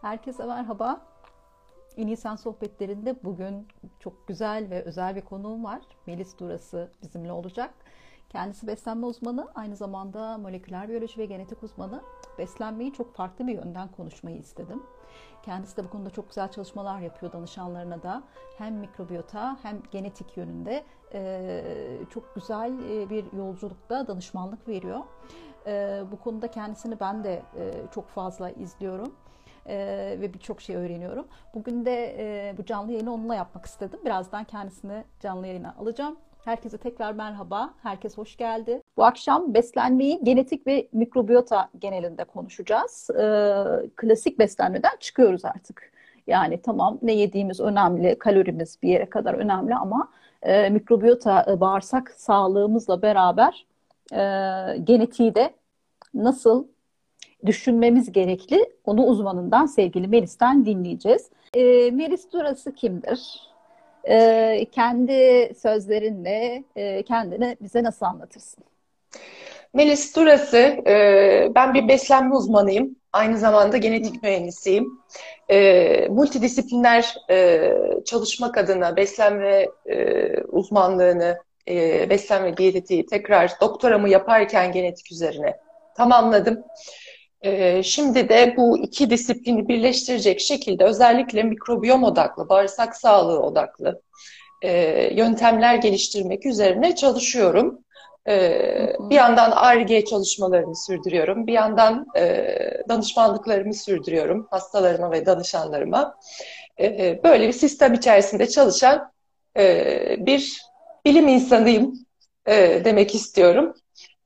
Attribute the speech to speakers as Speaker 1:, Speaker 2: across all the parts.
Speaker 1: Herkese merhaba. Sen sohbetlerinde bugün çok güzel ve özel bir konuğum var. Melis Durası bizimle olacak. Kendisi beslenme uzmanı, aynı zamanda moleküler biyoloji ve genetik uzmanı. Beslenmeyi çok farklı bir yönden konuşmayı istedim. Kendisi de bu konuda çok güzel çalışmalar yapıyor danışanlarına da. Hem mikrobiyota hem genetik yönünde çok güzel bir yolculukta danışmanlık veriyor. Bu konuda kendisini ben de çok fazla izliyorum e, ve birçok şey öğreniyorum. Bugün de e, bu canlı yayını onunla yapmak istedim. Birazdan kendisini canlı yayına alacağım. Herkese tekrar merhaba. Herkes hoş geldi. Bu akşam beslenmeyi genetik ve mikrobiyota genelinde konuşacağız. E, klasik beslenmeden çıkıyoruz artık. Yani tamam ne yediğimiz önemli, kalorimiz bir yere kadar önemli ama e, mikrobiyota, e, bağırsak sağlığımızla beraber e, genetiği de nasıl düşünmemiz gerekli. Onu uzmanından sevgili Melis'ten dinleyeceğiz. E, Melis Durası kimdir? E, kendi sözlerinle e, kendini bize nasıl anlatırsın?
Speaker 2: Melis Durası, e, ben bir beslenme uzmanıyım. Aynı zamanda genetik mühendisiyim. E, multidisipliner e, çalışmak adına beslenme e, uzmanlığını, e, beslenme diyetetiği tekrar doktoramı yaparken genetik üzerine tamamladım. Ee, şimdi de bu iki disiplini birleştirecek şekilde özellikle mikrobiyom odaklı, bağırsak sağlığı odaklı e, yöntemler geliştirmek üzerine çalışıyorum. Ee, bir yandan ARGE çalışmalarımı sürdürüyorum, bir yandan e, danışmanlıklarımı sürdürüyorum hastalarıma ve danışanlarıma. Ee, böyle bir sistem içerisinde çalışan e, bir bilim insanıyım demek istiyorum.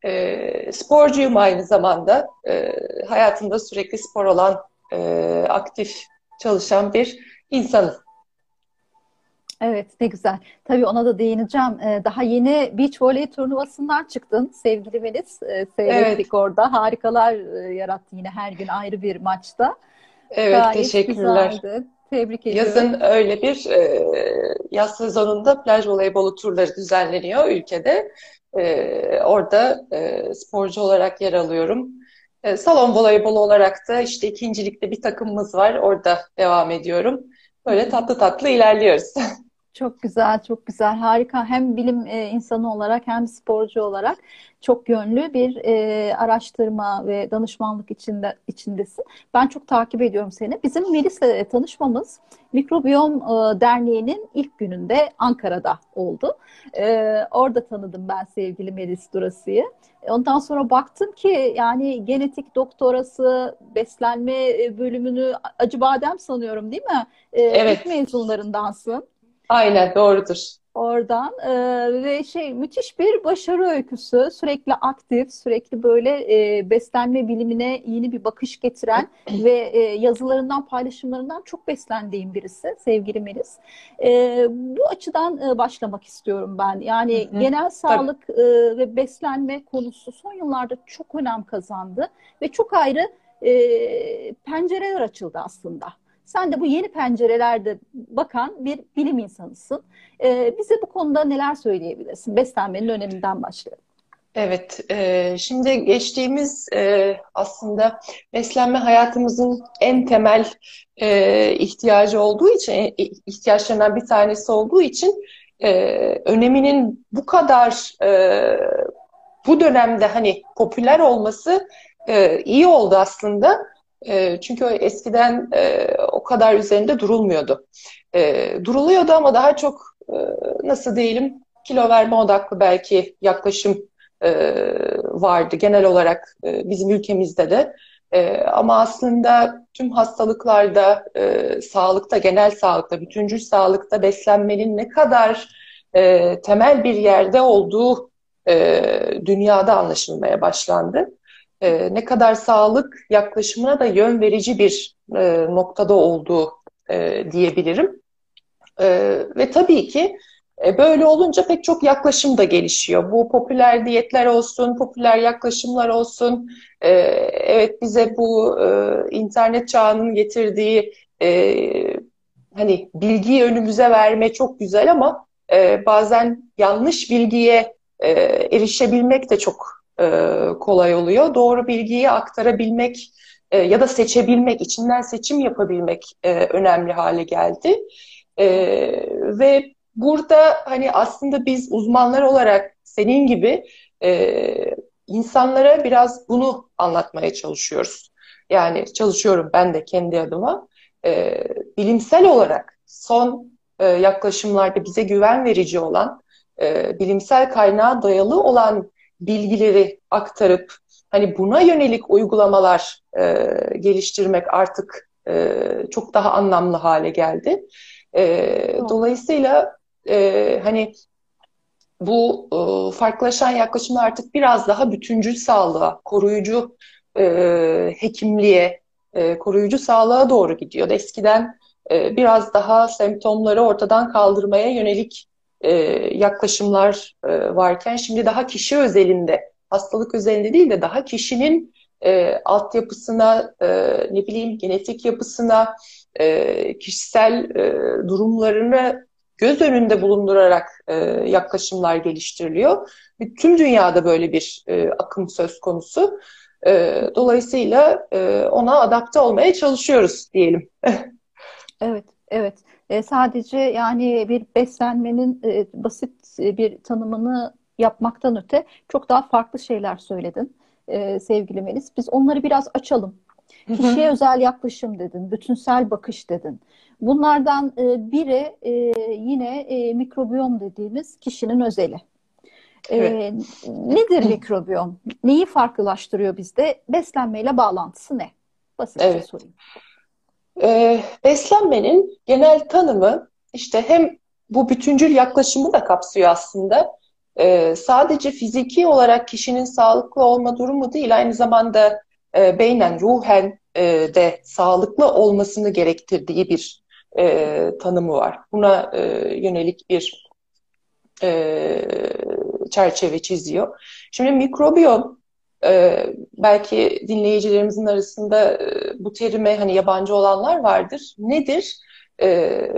Speaker 2: E, sporcuyum aynı zamanda. E, hayatımda sürekli spor olan, e, aktif çalışan bir insanım.
Speaker 1: Evet ne güzel. Tabii ona da değineceğim. Ee, daha yeni beach voley turnuvasından çıktın sevgili Melis. Seyrettik evet. orada. Harikalar e, yarattı yine her gün ayrı bir maçta.
Speaker 2: Evet Gayet teşekkürler. Güzeldi. Tebrik ediyorum. Yazın öyle bir e, yaz sezonunda plaj voleybolu turları düzenleniyor ülkede. E, orada e, sporcu olarak yer alıyorum. E, salon voleybolu olarak da işte ikincilikte bir takımımız var. Orada devam ediyorum. Böyle tatlı tatlı ilerliyoruz.
Speaker 1: Çok güzel, çok güzel, harika. Hem bilim e, insanı olarak hem sporcu olarak çok yönlü bir e, araştırma ve danışmanlık içinde içindesin. Ben çok takip ediyorum seni. Bizim Melis'le tanışmamız Mikrobiyom e, Derneği'nin ilk gününde Ankara'da oldu. E, orada tanıdım ben sevgili Melis Durası'yı. Ondan sonra baktım ki yani genetik doktorası, beslenme bölümünü acı badem sanıyorum değil mi?
Speaker 2: E, evet.
Speaker 1: İlk mezunlarındansın.
Speaker 2: Aynen doğrudur.
Speaker 1: Oradan ee, ve şey müthiş bir başarı öyküsü sürekli aktif sürekli böyle e, beslenme bilimine yeni bir bakış getiren ve e, yazılarından paylaşımlarından çok beslendiğim birisi sevgili Melis. E, bu açıdan e, başlamak istiyorum ben yani Hı-hı. genel sağlık e, ve beslenme konusu son yıllarda çok önem kazandı ve çok ayrı e, pencereler açıldı aslında. Sen de bu yeni pencerelerde bakan bir bilim insanısın. Ee, bize bu konuda neler söyleyebilirsin? Beslenmenin öneminden başlayalım.
Speaker 2: Evet, e, şimdi geçtiğimiz e, aslında beslenme hayatımızın en temel e, ihtiyacı olduğu için, e, ihtiyaçlarından bir tanesi olduğu için e, öneminin bu kadar e, bu dönemde hani popüler olması e, iyi oldu aslında. E, çünkü eskiden e, o kadar üzerinde durulmuyordu. E, duruluyordu ama daha çok e, nasıl diyelim kilo verme odaklı belki yaklaşım e, vardı genel olarak bizim ülkemizde de. Ama aslında tüm hastalıklarda, sağlıkta, genel sağlıkta, bütüncül sağlıkta beslenmenin ne kadar temel bir yerde olduğu dünyada anlaşılmaya başlandı e, ne kadar sağlık yaklaşımına da yön verici bir e, noktada olduğu e, diyebilirim. E, ve tabii ki e, böyle olunca pek çok yaklaşım da gelişiyor. Bu popüler diyetler olsun, popüler yaklaşımlar olsun. E, evet bize bu e, internet çağının getirdiği e, hani bilgiyi önümüze verme çok güzel ama e, bazen yanlış bilgiye e, erişebilmek de çok e, kolay oluyor. Doğru bilgiyi aktarabilmek e, ya da seçebilmek, içinden seçim yapabilmek e, önemli hale geldi. E, ve burada hani aslında biz uzmanlar olarak senin gibi e, insanlara biraz bunu anlatmaya çalışıyoruz. Yani çalışıyorum ben de kendi adıma. E, bilimsel olarak son e, yaklaşımlarda bize güven verici olan, e, bilimsel kaynağa dayalı olan bilgileri aktarıp hani buna yönelik uygulamalar e, geliştirmek artık e, çok daha anlamlı hale geldi. E, dolayısıyla e, hani bu e, farklılaşan yaklaşımlar artık biraz daha bütüncül sağlığa, koruyucu e, hekimliğe, e, koruyucu sağlığa doğru gidiyor. Eskiden e, biraz daha semptomları ortadan kaldırmaya yönelik e, yaklaşımlar e, varken şimdi daha kişi özelinde, hastalık özelinde değil de daha kişinin e, altyapısına, e, ne bileyim genetik yapısına, kişisel durumlarını göz önünde bulundurarak yaklaşımlar geliştiriliyor. Tüm dünyada böyle bir akım söz konusu. Dolayısıyla ona adapte olmaya çalışıyoruz diyelim.
Speaker 1: evet, evet. E, sadece yani bir beslenmenin e, basit bir tanımını yapmaktan öte çok daha farklı şeyler söyledin e, sevgili Melis. Biz onları biraz açalım. Kişiye özel yaklaşım dedin, bütünsel bakış dedin. Bunlardan e, biri e, yine e, mikrobiyom dediğimiz kişinin özeli. E, evet. Nedir mikrobiyom? Neyi farklılaştırıyor bizde? Beslenmeyle bağlantısı ne? Basitçe evet. sorayım.
Speaker 2: E, beslenmenin genel tanımı işte hem bu bütüncül yaklaşımı da kapsıyor aslında. E, sadece fiziki olarak kişinin sağlıklı olma durumu değil, aynı zamanda e, beynen, ruhen e, de sağlıklı olmasını gerektirdiği bir e, tanımı var. Buna e, yönelik bir e, çerçeve çiziyor. Şimdi mikrobiyom e, belki dinleyicilerimizin arasında e, bu terime hani yabancı olanlar vardır. Nedir? E,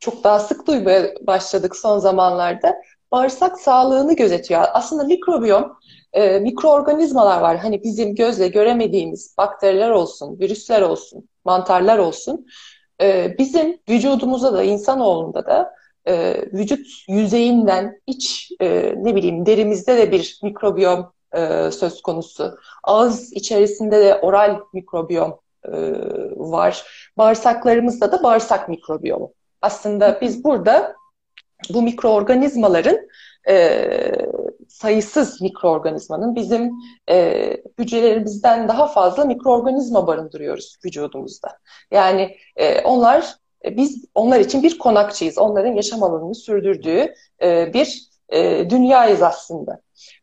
Speaker 2: çok daha sık duymaya başladık son zamanlarda. Bağırsak sağlığını gözetiyor. Aslında mikrobiyom e, mikroorganizmalar var. Hani bizim gözle göremediğimiz bakteriler olsun, virüsler olsun, mantarlar olsun. E, bizim vücudumuza da, insanoğlunda da e, vücut yüzeyinden iç, e, ne bileyim derimizde de bir mikrobiyom e, söz konusu. Ağız içerisinde de oral mikrobiyom e, var. Bağırsaklarımızda da bağırsak mikrobiyomu. Aslında biz burada bu mikroorganizmaların e, sayısız mikroorganizmanın bizim e, hücrelerimizden daha fazla mikroorganizma barındırıyoruz vücudumuzda. Yani e, onlar e, biz onlar için bir konakçıyız. Onların yaşam alanını sürdürdüğü e, bir e, dünyayız aslında.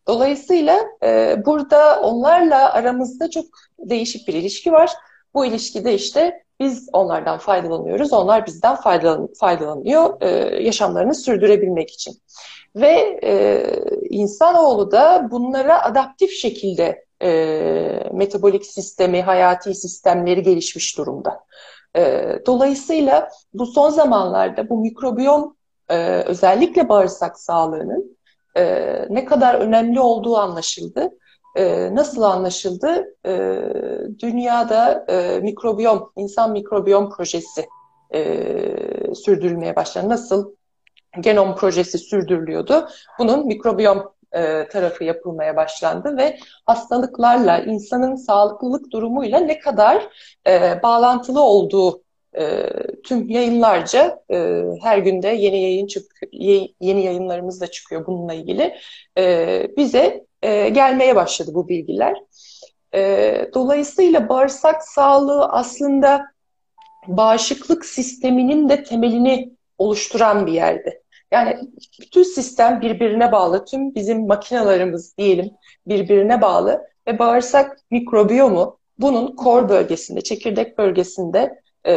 Speaker 2: Dolayısıyla e, burada onlarla aramızda çok değişik bir ilişki var. Bu ilişkide işte biz onlardan faydalanıyoruz, onlar bizden faydalan faydalanıyor e, yaşamlarını sürdürebilmek için. Ve e, insanoğlu da bunlara adaptif şekilde e, metabolik sistemi, hayati sistemleri gelişmiş durumda. E, dolayısıyla bu son zamanlarda bu mikrobiyom e, özellikle bağırsak sağlığının e, ne kadar önemli olduğu anlaşıldı. E, nasıl anlaşıldı? E, dünyada e, mikrobiyom, insan mikrobiyom projesi e, sürdürülmeye başladı. Nasıl genom projesi sürdürülüyordu. Bunun mikrobiyom e, tarafı yapılmaya başlandı ve hastalıklarla, insanın sağlıklılık durumuyla ne kadar e, bağlantılı olduğu e, tüm yayınlarca e, her günde yeni yayın çık yeni yayınlarımız da çıkıyor bununla ilgili e, bize e, gelmeye başladı bu bilgiler. E, dolayısıyla bağırsak sağlığı aslında bağışıklık sisteminin de temelini oluşturan bir yerde. Yani bütün sistem birbirine bağlı, tüm bizim makinalarımız diyelim birbirine bağlı ve bağırsak mikrobiyomu bunun kor bölgesinde, çekirdek bölgesinde e,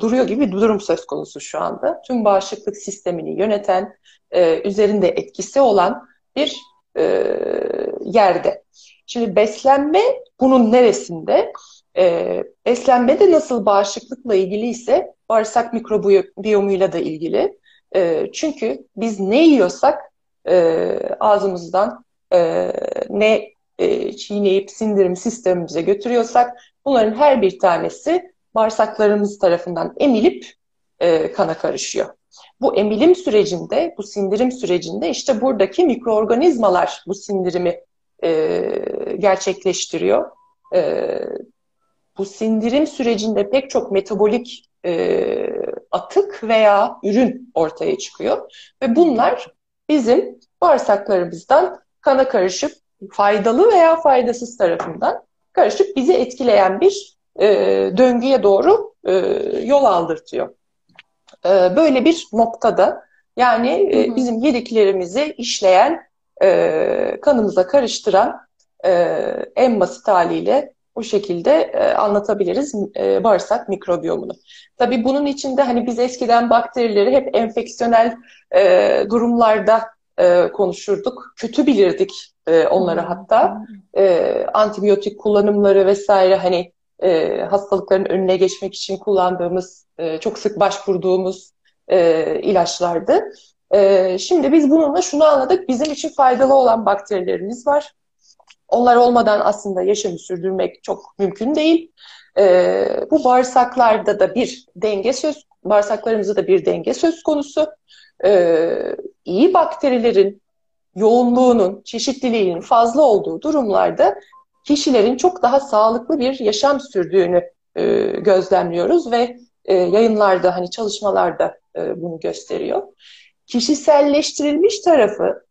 Speaker 2: duruyor gibi bir durum söz konusu şu anda. Tüm bağışıklık sistemini yöneten, e, üzerinde etkisi olan bir e, yerde. Şimdi beslenme bunun neresinde? E, beslenme de nasıl bağışıklıkla ilgili ise bağırsak mikrobiyomuyla da ilgili. E, çünkü biz ne yiyorsak e, ağzımızdan e, ne e, çiğneyip sindirim sistemimize götürüyorsak Bunların her bir tanesi bağırsaklarımız tarafından emilip e, kana karışıyor. Bu emilim sürecinde, bu sindirim sürecinde işte buradaki mikroorganizmalar bu sindirimi e, gerçekleştiriyor. E, bu sindirim sürecinde pek çok metabolik e, atık veya ürün ortaya çıkıyor. Ve bunlar bizim bağırsaklarımızdan kana karışıp faydalı veya faydasız tarafından karışıp bizi etkileyen bir e, döngüye doğru e, yol aldırtıyor. E, böyle bir noktada yani e, bizim yediklerimizi işleyen, e, kanımıza karıştıran e, en basit haliyle bu şekilde e, anlatabiliriz e, bağırsak mikrobiyomunu. Tabii bunun içinde hani biz eskiden bakterileri hep enfeksiyonel e, durumlarda e, konuşurduk. Kötü bilirdik e, onları hatta. E, antibiyotik kullanımları vesaire hani e, hastalıkların önüne geçmek için kullandığımız, e, çok sık başvurduğumuz e, ilaçlardı. E, şimdi biz bununla şunu anladık. Bizim için faydalı olan bakterilerimiz var. Onlar olmadan aslında yaşamı sürdürmek çok mümkün değil. E, bu bağırsaklarda da bir denge söz, bağırsaklarımızda da bir denge söz konusu. E, iyi bakterilerin yoğunluğunun, çeşitliliğinin fazla olduğu durumlarda kişilerin çok daha sağlıklı bir yaşam sürdüğünü e, gözlemliyoruz ve e, yayınlarda hani çalışmalarda e, bunu gösteriyor. Kişiselleştirilmiş tarafı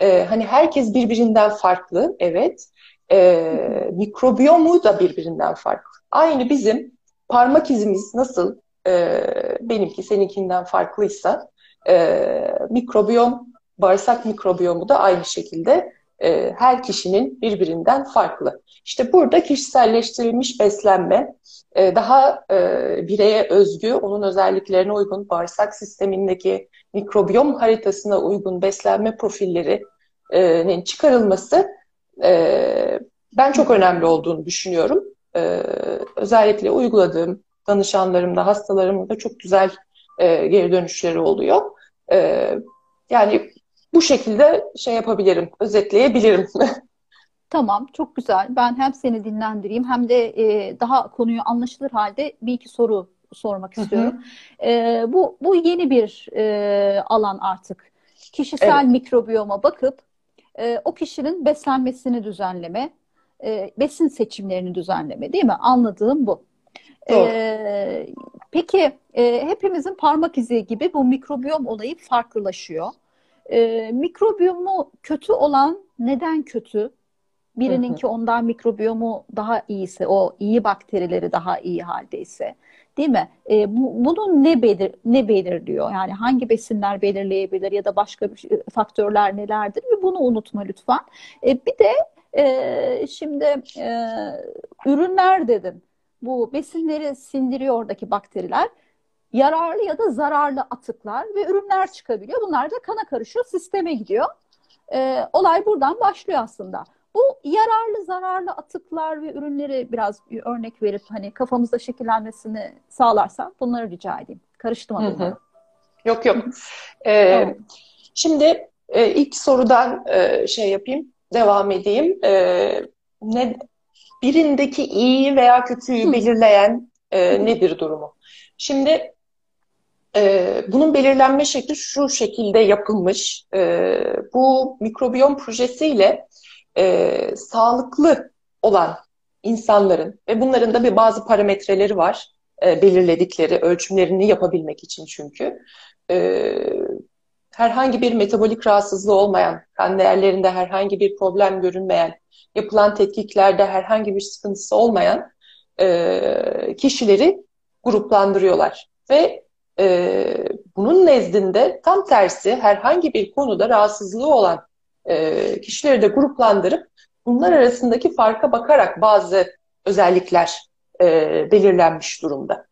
Speaker 2: e, hani herkes birbirinden farklı evet e, mikrobiyomu da birbirinden farklı. Aynı bizim parmak izimiz nasıl e, benimki seninkinden farklıysa e, mikrobiyom bağırsak mikrobiyomu da aynı şekilde e, her kişinin birbirinden farklı. İşte burada kişiselleştirilmiş beslenme e, daha e, bireye özgü, onun özelliklerine uygun bağırsak sistemindeki mikrobiyom haritasına uygun beslenme profillerinin çıkarılması e, ben çok önemli olduğunu düşünüyorum. E, özellikle uyguladığım danışanlarımda, hastalarımda çok güzel e, geri dönüşleri oluyor. E, yani bu şekilde şey yapabilirim, özetleyebilirim.
Speaker 1: Tamam, çok güzel. Ben hem seni dinlendireyim hem de e, daha konuyu anlaşılır halde bir iki soru sormak istiyorum. Hı hı. E, bu bu yeni bir e, alan artık. Kişisel evet. mikrobiyoma bakıp e, o kişinin beslenmesini düzenleme, e, besin seçimlerini düzenleme, değil mi? Anladığım bu. Doğru. E, peki e, hepimizin parmak izi gibi bu mikrobiyom olayı farklılaşıyor. E, mikrobiyomu kötü olan neden kötü? Birininki ondan mikrobiyomu daha iyiyse, o iyi bakterileri daha iyi haldeyse, değil mi? E, bu, bunun ne belir ne belirliyor? Yani hangi besinler belirleyebilir ya da başka bir, şey, faktörler nelerdir? Ve bunu unutma lütfen. E, bir de e, şimdi e, ürünler dedin. Bu besinleri sindiriyor oradaki bakteriler yararlı ya da zararlı atıklar ve ürünler çıkabiliyor. Bunlar da kana karışıyor, sisteme gidiyor. E, olay buradan başlıyor aslında. Bu yararlı zararlı atıklar ve ürünleri biraz bir örnek verip hani kafamızda şekillenmesini sağlarsan bunları rica edeyim. Karıştım ama.
Speaker 2: Yok yok. Ee, tamam. Şimdi e, ilk sorudan e, şey yapayım, devam edeyim. E, ne birindeki iyi veya kötüyü belirleyen e, nedir durumu? Şimdi e, bunun belirlenme şekli şu şekilde yapılmış. E, bu mikrobiyom projesiyle e, sağlıklı olan insanların ve bunların da bir bazı parametreleri var. E, belirledikleri ölçümlerini yapabilmek için çünkü. E, herhangi bir metabolik rahatsızlığı olmayan, kan değerlerinde herhangi bir problem görünmeyen, yapılan tetkiklerde herhangi bir sıkıntısı olmayan e, kişileri gruplandırıyorlar. Ve e, bunun nezdinde tam tersi herhangi bir konuda rahatsızlığı olan e, kişileri de gruplandırıp bunlar arasındaki farka bakarak bazı özellikler e, belirlenmiş durumda.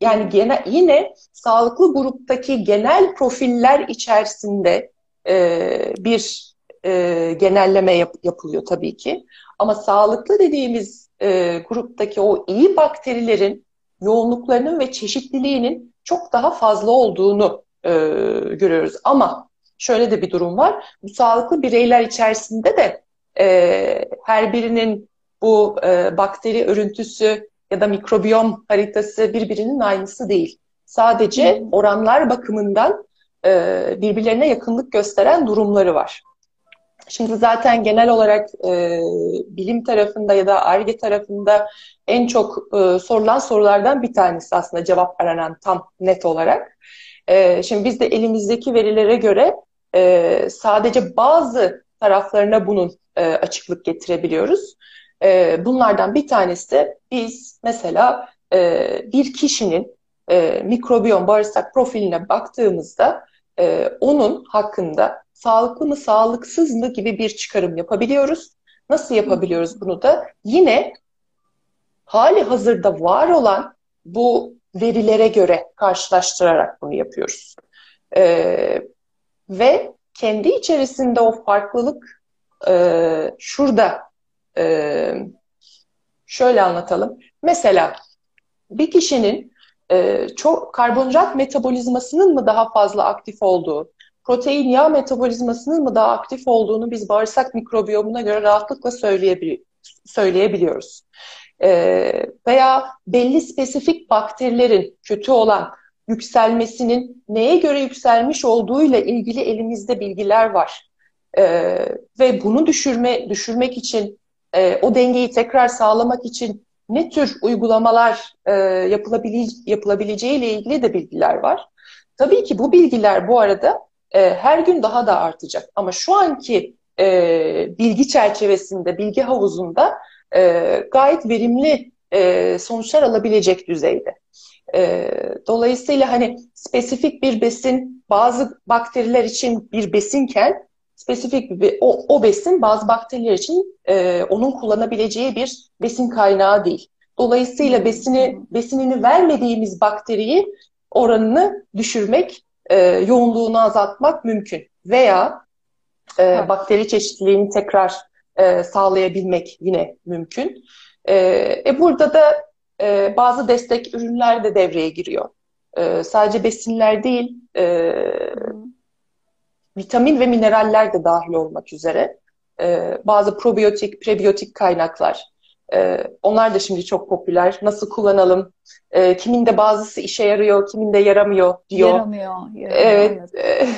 Speaker 2: Yani gene, yine sağlıklı gruptaki genel profiller içerisinde e, bir e, genelleme yap, yapılıyor tabii ki. Ama sağlıklı dediğimiz e, gruptaki o iyi bakterilerin yoğunluklarının ve çeşitliliğinin çok daha fazla olduğunu e, görüyoruz. Ama şöyle de bir durum var. Bu sağlıklı bireyler içerisinde de e, her birinin bu e, bakteri örüntüsü ya da mikrobiyom haritası birbirinin aynısı değil. Sadece oranlar bakımından e, birbirlerine yakınlık gösteren durumları var. Şimdi zaten genel olarak e, bilim tarafında ya da ARGE tarafında en çok e, sorulan sorulardan bir tanesi aslında cevap aranan tam net olarak. E, şimdi biz de elimizdeki verilere göre e, sadece bazı taraflarına bunun e, açıklık getirebiliyoruz. E, bunlardan bir tanesi de biz mesela e, bir kişinin e, mikrobiyom bağırsak profiline baktığımızda e, onun hakkında sağlıklı mı sağlıksız mı gibi bir çıkarım yapabiliyoruz. Nasıl yapabiliyoruz bunu da? Yine hali hazırda var olan bu verilere göre karşılaştırarak bunu yapıyoruz. Ee, ve kendi içerisinde o farklılık e, şurada e, şöyle anlatalım. Mesela bir kişinin e, çok karbonhidrat metabolizmasının mı daha fazla aktif olduğu, protein yağ metabolizmasının mı daha aktif olduğunu biz bağırsak mikrobiyomuna göre rahatlıkla söyleyebili söyleyebiliyoruz. Ee, veya belli spesifik bakterilerin kötü olan yükselmesinin neye göre yükselmiş olduğuyla ilgili elimizde bilgiler var. Ee, ve bunu düşürme düşürmek için e, o dengeyi tekrar sağlamak için ne tür uygulamalar e, yapılabile yapılabileceği ile ilgili de bilgiler var. Tabii ki bu bilgiler bu arada e, her gün daha da artacak. Ama şu anki e, bilgi çerçevesinde, bilgi havuzunda e, gayet verimli e, sonuçlar alabilecek düzeyde. E, dolayısıyla hani spesifik bir besin bazı bakteriler için bir besinken spesifik bir o, o besin bazı bakteriler için e, onun kullanabileceği bir besin kaynağı değil. Dolayısıyla hmm. besini besinini vermediğimiz bakteriyi oranını düşürmek, e, yoğunluğunu azaltmak mümkün. Veya e, bakteri çeşitliliğini tekrar e, sağlayabilmek yine mümkün. E, e burada da e, bazı destek ürünler de devreye giriyor. E, sadece besinler değil, e, vitamin ve mineraller de dahil olmak üzere. E, bazı probiyotik, prebiyotik kaynaklar. E, onlar da şimdi çok popüler. Nasıl kullanalım? E, kimin de bazısı işe yarıyor, kimin de yaramıyor diyor.
Speaker 1: Yaramıyor. yaramıyor
Speaker 2: evet. evet.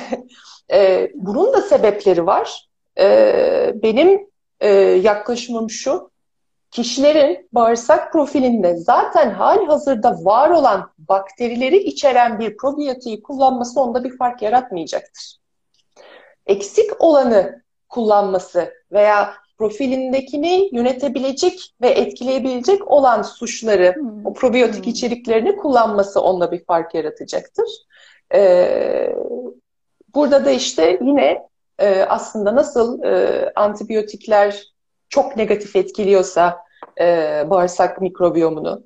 Speaker 2: e, bunun da sebepleri var. E, benim e, yaklaşımım şu. Kişilerin bağırsak profilinde zaten hali hazırda var olan bakterileri içeren bir probiyotiği kullanması onda bir fark yaratmayacaktır. Eksik olanı kullanması veya profilindekini yönetebilecek ve etkileyebilecek olan suçları, hmm. o probiyotik hmm. içeriklerini kullanması onda bir fark yaratacaktır. Ee, burada da işte yine e, aslında nasıl e, antibiyotikler çok negatif etkiliyorsa e, bağırsak mikrobiyomunu,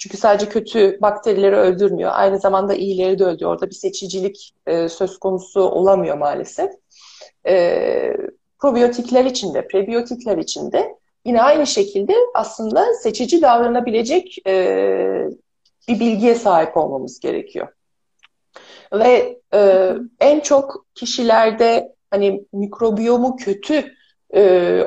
Speaker 2: çünkü sadece kötü bakterileri öldürmüyor, aynı zamanda iyileri de öldürüyor. Orada bir seçicilik e, söz konusu olamıyor maalesef. E, probiyotikler içinde, prebiyotikler içinde yine aynı şekilde aslında seçici davranabilecek e, bir bilgiye sahip olmamız gerekiyor. Ve e, en çok kişilerde hani mikrobiyomu kötü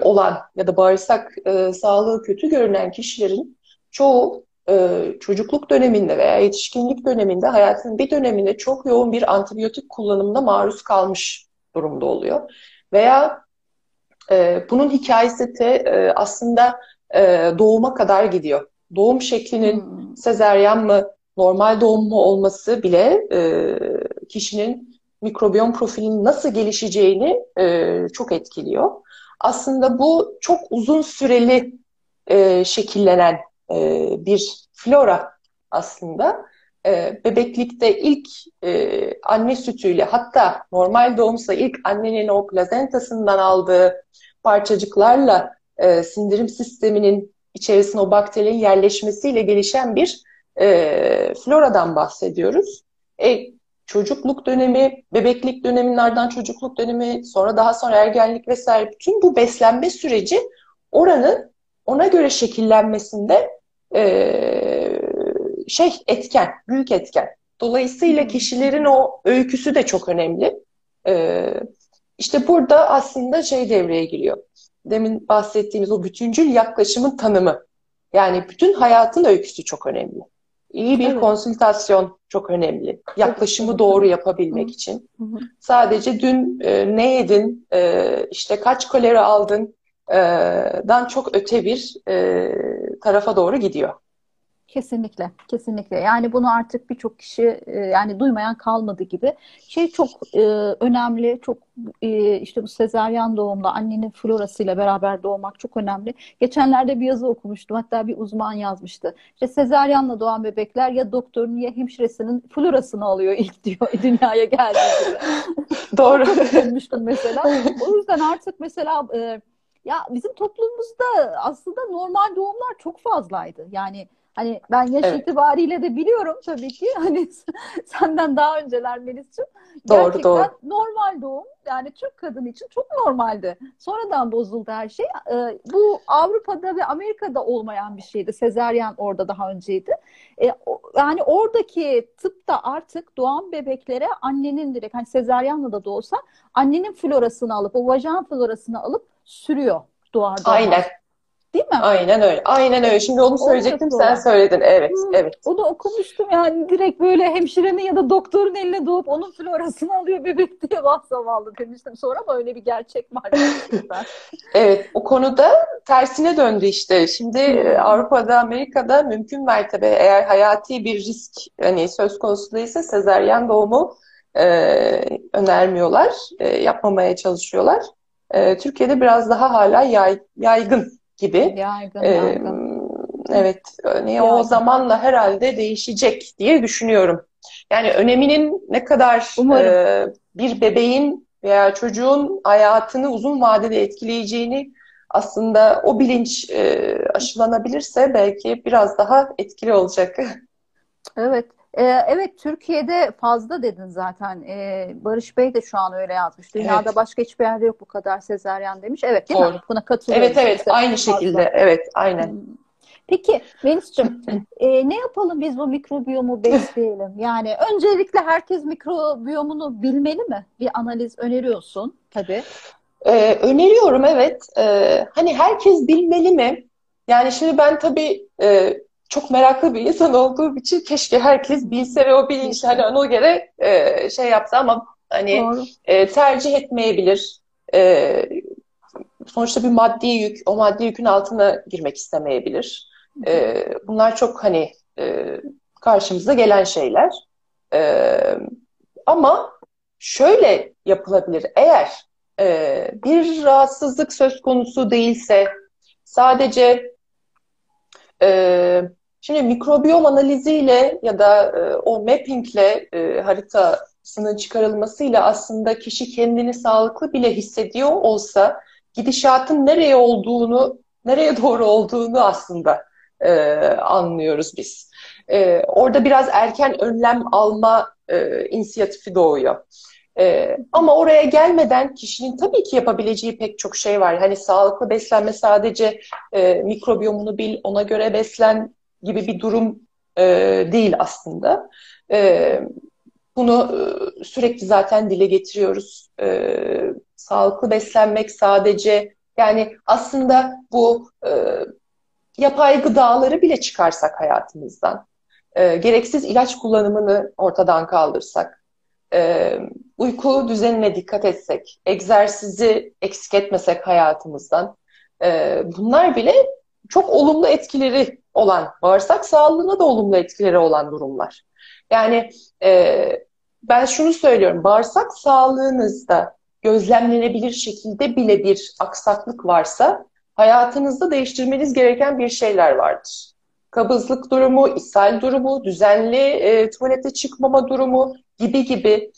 Speaker 2: olan ya da bağırsak sağlığı kötü görünen kişilerin çoğu e, çocukluk döneminde veya yetişkinlik döneminde hayatının bir döneminde çok yoğun bir antibiyotik kullanımına maruz kalmış durumda oluyor. Veya e, bunun hikayesi de e, aslında e, doğuma kadar gidiyor. Doğum şeklinin hmm. sezeryan mı, normal doğum mu olması bile e, kişinin mikrobiyom profilinin nasıl gelişeceğini e, çok etkiliyor. Aslında bu çok uzun süreli e, şekillenen e, bir flora aslında. E, bebeklikte ilk e, anne sütüyle hatta normal doğumsa ilk annenin o plazentasından aldığı parçacıklarla e, sindirim sisteminin içerisine o bakterinin yerleşmesiyle gelişen bir e, floradan bahsediyoruz. E, çocukluk dönemi, bebeklik döneminin ardından çocukluk dönemi, sonra daha sonra ergenlik vesaire bütün bu beslenme süreci oranın ona göre şekillenmesinde e, şey etken, büyük etken. Dolayısıyla kişilerin o öyküsü de çok önemli. E, işte burada aslında şey devreye giriyor. demin bahsettiğimiz o bütüncül yaklaşımın tanımı. Yani bütün hayatın öyküsü çok önemli. İyi bir evet. konsültasyon çok önemli. Yaklaşımı doğru yapabilmek için. Sadece dün e, ne yedin, e, işte kaç kalori aldın, dan çok öte bir tarafa doğru gidiyor.
Speaker 1: Kesinlikle, kesinlikle. Yani bunu artık birçok kişi yani duymayan kalmadı gibi. Şey çok e, önemli, çok e, işte bu sezaryen doğumla annenin florasıyla beraber doğmak çok önemli. Geçenlerde bir yazı okumuştum. Hatta bir uzman yazmıştı. İşte sezaryenle doğan bebekler ya doktorun ya hemşiresinin florasını alıyor ilk diyor dünyaya geldiğinde.
Speaker 2: Doğru.
Speaker 1: Çok mesela. O yüzden artık mesela e, ya bizim toplumumuzda aslında normal doğumlar çok fazlaydı. Yani Hani ben yaş evet. itibariyle de biliyorum tabii ki. Hani senden daha önceler Melis'ciğim. Doğru, Gerçekten doğru. normal doğum. Yani Türk kadın için çok normaldi. Sonradan bozuldu her şey. Ee, bu Avrupa'da ve Amerika'da olmayan bir şeydi. Sezeryan orada daha önceydi. Ee, yani oradaki tıpta artık doğan bebeklere annenin direkt hani sezeryanla da doğsa annenin florasını alıp o vajan florasını alıp sürüyor doğmaz.
Speaker 2: Aynen.
Speaker 1: Değil mi?
Speaker 2: Aynen öyle. Aynen öyle. Şimdi onu söyleyecektim sen söyledin. Evet, hmm, evet.
Speaker 1: Onu okumuştum yani direkt böyle hemşirenin ya da doktorun eline doğup onun florasını alıyor bebek diye vah zavallı demiştim sonra ama öyle bir gerçek var.
Speaker 2: evet, o konuda tersine döndü işte. Şimdi hmm. Avrupa'da, Amerika'da mümkün mertebe eğer hayati bir risk hani söz konusu değilse sezeryen doğumu e, önermiyorlar, e, yapmamaya çalışıyorlar. E, Türkiye'de biraz daha hala yay, yaygın gibi.
Speaker 1: Yaygın, ee, yaygın.
Speaker 2: Evet, yani o zamanla herhalde değişecek diye düşünüyorum. Yani öneminin ne kadar e, bir bebeğin veya çocuğun hayatını uzun vadede etkileyeceğini aslında o bilinç e, aşılanabilirse belki biraz daha etkili olacak.
Speaker 1: Evet. Ee, evet Türkiye'de fazla dedin zaten. Ee, Barış Bey de şu an öyle yazmış. Dünyada evet. başka hiçbir yerde yok bu kadar sezeryan demiş. Evet değil Doğru. mi? Buna katılıyorum.
Speaker 2: Evet evet aynı fazla. şekilde. Evet aynen. Hmm.
Speaker 1: Peki Melis'ciğim e, ne yapalım biz bu mikrobiyomu besleyelim? Yani öncelikle herkes mikrobiyomunu bilmeli mi? Bir analiz öneriyorsun tabii.
Speaker 2: Ee, öneriyorum evet. Ee, hani herkes bilmeli mi? Yani şimdi ben tabii e, çok meraklı bir insan olduğum için keşke herkes bilse ve o bilinçle hani ona göre e, şey yapsa ama hani e, tercih etmeyebilir. E, sonuçta bir maddi yük, o maddi yükün altına girmek istemeyebilir. E, bunlar çok hani e, karşımıza gelen şeyler. E, ama şöyle yapılabilir. Eğer e, bir rahatsızlık söz konusu değilse sadece e, Şimdi mikrobiyom analiziyle ya da e, o mappingle e, haritasının çıkarılmasıyla aslında kişi kendini sağlıklı bile hissediyor olsa gidişatın nereye olduğunu, nereye doğru olduğunu aslında e, anlıyoruz biz. E, orada biraz erken önlem alma e, inisiyatifi doğuyor. Ee, ama oraya gelmeden kişinin tabii ki yapabileceği pek çok şey var. Hani sağlıklı beslenme sadece e, mikrobiyomunu bil, ona göre beslen gibi bir durum e, değil aslında. E, bunu e, sürekli zaten dile getiriyoruz. E, sağlıklı beslenmek sadece yani aslında bu e, yapay gıdaları bile çıkarsak hayatımızdan, e, gereksiz ilaç kullanımını ortadan kaldırsak, e, uyku düzenine dikkat etsek, egzersizi eksik etmesek hayatımızdan, e, bunlar bile çok olumlu etkileri olan, bağırsak sağlığına da olumlu etkileri olan durumlar. Yani e, ben şunu söylüyorum, bağırsak sağlığınızda gözlemlenebilir şekilde bile bir aksaklık varsa hayatınızda değiştirmeniz gereken bir şeyler vardır. Kabızlık durumu, ishal durumu, düzenli e, tuvalete çıkmama durumu gibi gibi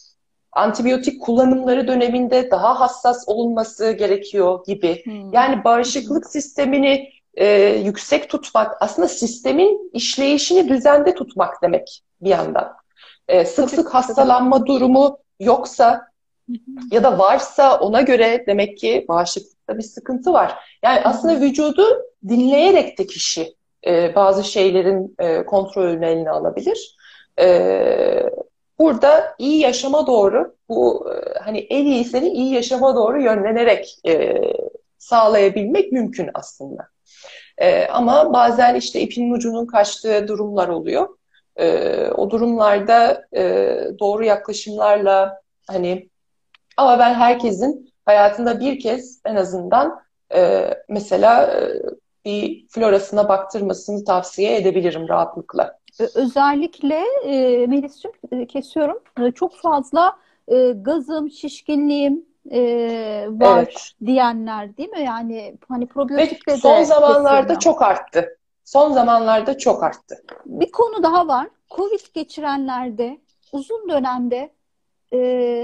Speaker 2: antibiyotik kullanımları döneminde daha hassas olunması gerekiyor gibi. Hmm. Yani bağışıklık sistemini e, yüksek tutmak aslında sistemin işleyişini düzende tutmak demek bir yandan. E, sık sık hastalanma durumu yoksa ya da varsa ona göre demek ki bağışıklıkta bir sıkıntı var. Yani aslında vücudu dinleyerek de kişi e, bazı şeylerin e, kontrolünü eline alabilir. E, burada iyi yaşama doğru bu e, hani en iyisini iyi yaşama doğru yönlenerek e, sağlayabilmek mümkün aslında. E, ama bazen işte ipin ucunun kaçtığı durumlar oluyor. E, o durumlarda e, doğru yaklaşımlarla hani ama ben herkesin hayatında bir kez en azından e, mesela e, bir florasına baktırmasını tavsiye edebilirim rahatlıkla.
Speaker 1: Özellikle e, Melis'cim e, kesiyorum. E, çok fazla e, gazım, şişkinliğim e, var evet. diyenler değil mi? Yani hani probiyotikle
Speaker 2: de son zamanlarda kesiliyor. çok arttı. Son zamanlarda çok arttı.
Speaker 1: Bir konu daha var. Covid geçirenlerde uzun dönemde e,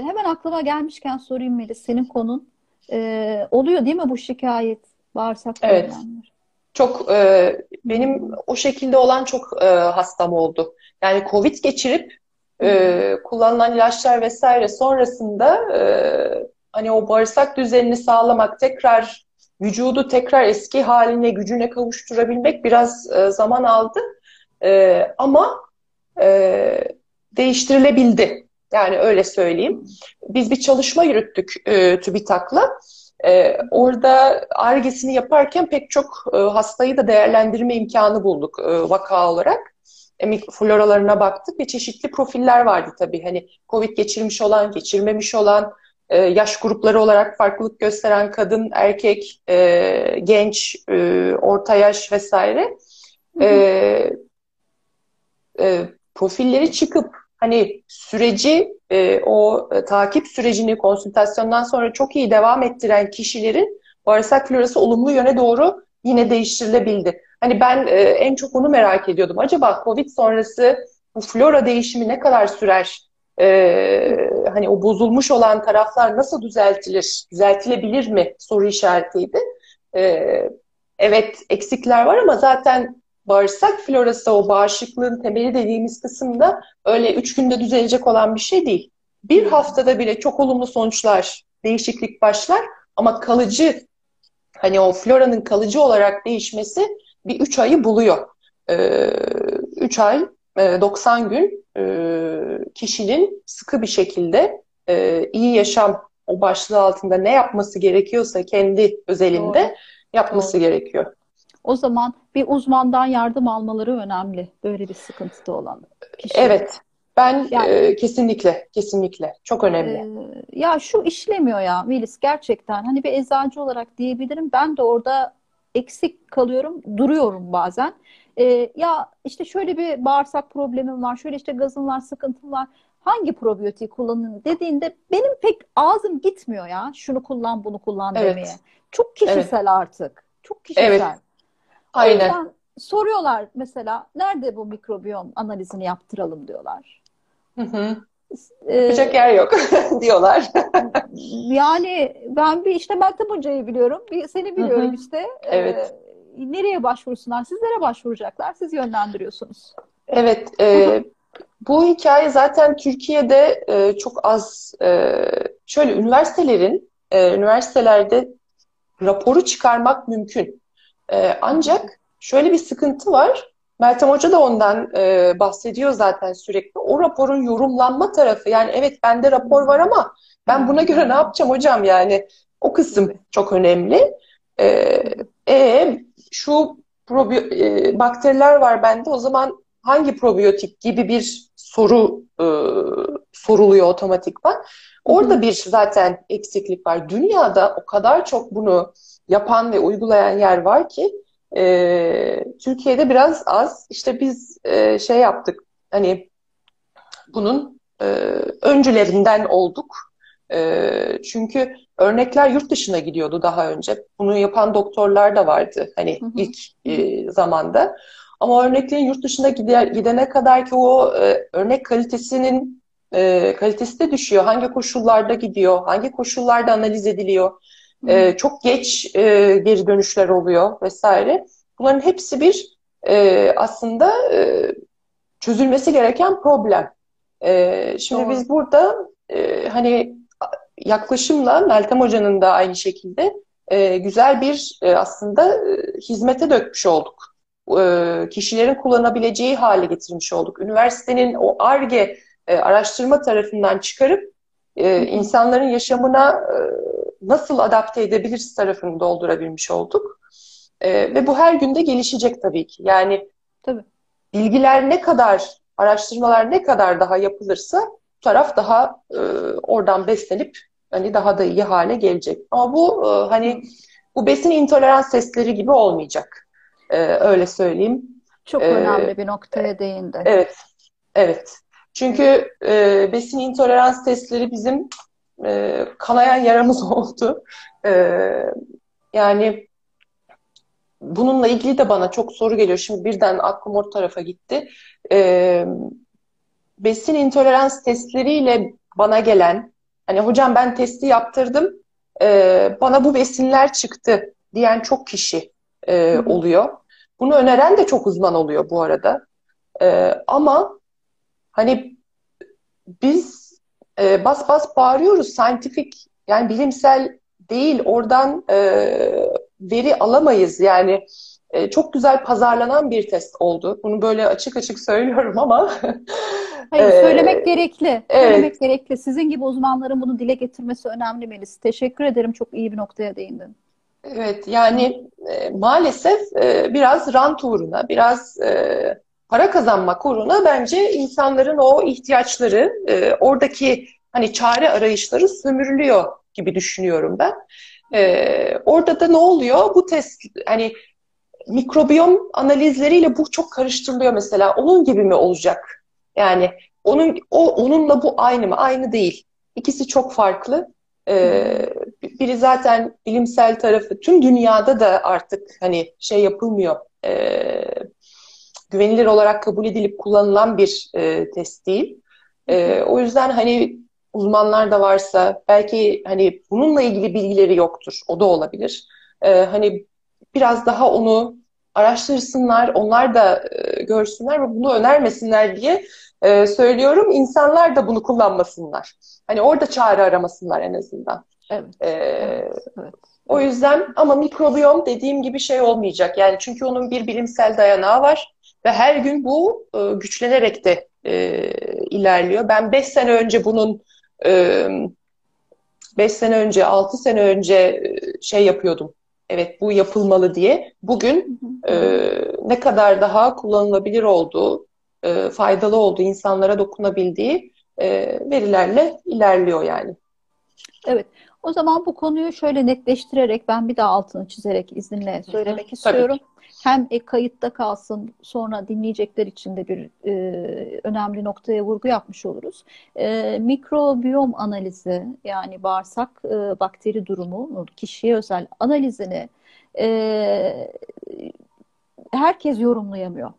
Speaker 1: hemen aklıma gelmişken sorayım Melis senin konun. E, oluyor değil mi bu şikayet? Bağırsak
Speaker 2: evet. problemleri. Çok e, benim o şekilde olan çok e, hastam oldu. Yani Covid geçirip e, kullanılan ilaçlar vesaire sonrasında e, hani o bağırsak düzenini sağlamak tekrar vücudu tekrar eski haline gücüne kavuşturabilmek biraz e, zaman aldı. E, ama e, değiştirilebildi. Yani öyle söyleyeyim. Biz bir çalışma yürüttük e, TÜBİTAK'la. E, orada argesini yaparken pek çok e, hastayı da değerlendirme imkanı bulduk e, vaka olarak. E, floralarına baktık ve çeşitli profiller vardı tabii. Hani COVID geçirmiş olan, geçirmemiş olan, e, yaş grupları olarak farklılık gösteren kadın, erkek, e, genç, e, orta yaş vesaire. E, e, profilleri çıkıp hani süreci, e, o e, takip sürecini konsültasyondan sonra çok iyi devam ettiren kişilerin bağırsak florası olumlu yöne doğru yine değiştirilebildi. Hani ben e, en çok onu merak ediyordum. Acaba Covid sonrası bu flora değişimi ne kadar sürer? E, hani o bozulmuş olan taraflar nasıl düzeltilir, düzeltilebilir mi soru işaretiydi. E, evet eksikler var ama zaten bağırsak florası o bağışıklığın temeli dediğimiz kısımda öyle üç günde düzelecek olan bir şey değil. Bir haftada bile çok olumlu sonuçlar, değişiklik başlar ama kalıcı hani o floranın kalıcı olarak değişmesi bir üç ayı buluyor. Ee, üç ay, 90 e, gün e, kişinin sıkı bir şekilde e, iyi yaşam o başlığı altında ne yapması gerekiyorsa kendi özelinde Doğru. yapması Doğru. gerekiyor.
Speaker 1: O zaman bir uzmandan yardım almaları önemli. Böyle bir sıkıntıda olan kişiler.
Speaker 2: Evet. Ben yani, e, kesinlikle, kesinlikle. Çok önemli. E,
Speaker 1: ya şu işlemiyor ya Melis gerçekten. Hani bir eczacı olarak diyebilirim. Ben de orada eksik kalıyorum, duruyorum bazen. E, ya işte şöyle bir bağırsak problemim var, şöyle işte gazım var, sıkıntım var. Hangi probiyotiği kullanın dediğinde benim pek ağzım gitmiyor ya. Şunu kullan, bunu kullan evet. demeye. Çok kişisel evet. artık. Çok kişisel. Evet. Aynen. soruyorlar mesela nerede bu mikrobiyom analizini yaptıralım diyorlar.
Speaker 2: Hı hı. Ee, Yapacak yer yok diyorlar.
Speaker 1: yani ben bir işte Meltem Hoca'yı biliyorum. Bir seni biliyorum hı hı. işte.
Speaker 2: Evet.
Speaker 1: Ee, nereye başvursunlar? Sizlere başvuracaklar. Siz yönlendiriyorsunuz.
Speaker 2: Evet. E, bu hikaye zaten Türkiye'de e, çok az e, şöyle üniversitelerin e, üniversitelerde raporu çıkarmak mümkün. E, ancak şöyle bir sıkıntı var. Meltem Hoca da ondan e, bahsediyor zaten sürekli. O raporun yorumlanma tarafı yani evet bende rapor var ama ben buna göre ne yapacağım hocam yani o kısım çok önemli. E, e şu probi e, bakteriler var bende o zaman hangi probiyotik gibi bir soru e, soruluyor otomatikman. Orada bir zaten eksiklik var. Dünyada o kadar çok bunu yapan ve uygulayan yer var ki e, Türkiye'de biraz az. İşte biz e, şey yaptık hani bunun e, öncülerinden olduk. E, çünkü örnekler yurt dışına gidiyordu daha önce. Bunu yapan doktorlar da vardı hani hı hı. ilk e, zamanda. Ama örneklerin yurt dışına gider, gidene kadar ki o e, örnek kalitesinin e, kalitesi de düşüyor. Hangi koşullarda gidiyor, hangi koşullarda analiz ediliyor. E, çok geç e, geri dönüşler oluyor vesaire. Bunların hepsi bir e, aslında e, çözülmesi gereken problem. E, şimdi Doğru. biz burada e, hani yaklaşımla Meltem Hoca'nın da aynı şekilde e, güzel bir e, aslında e, hizmete dökmüş olduk. E, kişilerin kullanabileceği hale getirmiş olduk. Üniversitenin o ARGE e, araştırma tarafından çıkarıp e, insanların yaşamına e, nasıl adapte edebiliriz tarafını doldurabilmiş olduk. E, ve bu her günde gelişecek tabii ki. Yani tabii. bilgiler ne kadar, araştırmalar ne kadar daha yapılırsa taraf daha e, oradan beslenip hani daha da iyi hale gelecek. Ama bu e, hani bu besin intolerans testleri gibi olmayacak. E, öyle söyleyeyim.
Speaker 1: Çok ee, önemli bir noktaya değindi.
Speaker 2: Evet, evet. Çünkü e, besin intolerans testleri bizim e, kanayan yaramız oldu. E, yani bununla ilgili de bana çok soru geliyor. Şimdi birden aklım o tarafa gitti. E, besin intolerans testleriyle bana gelen, hani hocam ben testi yaptırdım, e, bana bu besinler çıktı diyen çok kişi e, oluyor. Bunu öneren de çok uzman oluyor bu arada. E, ama hani biz e, bas bas bağırıyoruz scientific yani bilimsel değil oradan e, veri alamayız yani e, çok güzel pazarlanan bir test oldu. Bunu böyle açık açık söylüyorum ama
Speaker 1: Hayır, e, söylemek gerekli. Evet. Söylemek gerekli. Sizin gibi uzmanların bunu dile getirmesi önemli Melis. Teşekkür ederim. Çok iyi bir noktaya değindin.
Speaker 2: Evet, yani e, maalesef e, biraz rant uğruna, biraz e, para kazanmak uğruna bence insanların o ihtiyaçları, e, oradaki hani çare arayışları sömürülüyor gibi düşünüyorum ben. E, orada da ne oluyor? Bu test hani mikrobiyom analizleriyle bu çok karıştırılıyor mesela. Onun gibi mi olacak? Yani onun o onunla bu aynı mı? Aynı değil. İkisi çok farklı. Ee, biri zaten bilimsel tarafı tüm dünyada da artık hani şey yapılmıyor. E, güvenilir olarak kabul edilip kullanılan bir e, test değil. E, o yüzden hani uzmanlar da varsa belki hani bununla ilgili bilgileri yoktur. O da olabilir. E, hani biraz daha onu araştırsınlar, onlar da e, görsünler ve bunu önermesinler diye e, söylüyorum. İnsanlar da bunu kullanmasınlar. Hani orada çare aramasınlar en azından. Evet. Ee, evet, evet. O yüzden ama mikrobiyom dediğim gibi şey olmayacak. Yani çünkü onun bir bilimsel dayanağı var ve her gün bu e, güçlenerek de e, ilerliyor. Ben 5 sene önce bunun 5 e, sene önce, 6 sene önce şey yapıyordum. Evet bu yapılmalı diye. Bugün e, ne kadar daha kullanılabilir olduğu, e, faydalı olduğu, insanlara dokunabildiği e, verilerle ilerliyor yani.
Speaker 1: Evet. O zaman bu konuyu şöyle netleştirerek ben bir daha altını çizerek izninle söylemek istiyorum. Tabii. Hem e, kayıtta kalsın sonra dinleyecekler için de bir e, önemli noktaya vurgu yapmış oluruz. E, mikrobiyom analizi yani bağırsak e, bakteri durumu kişiye özel analizini e, herkes yorumlayamıyor.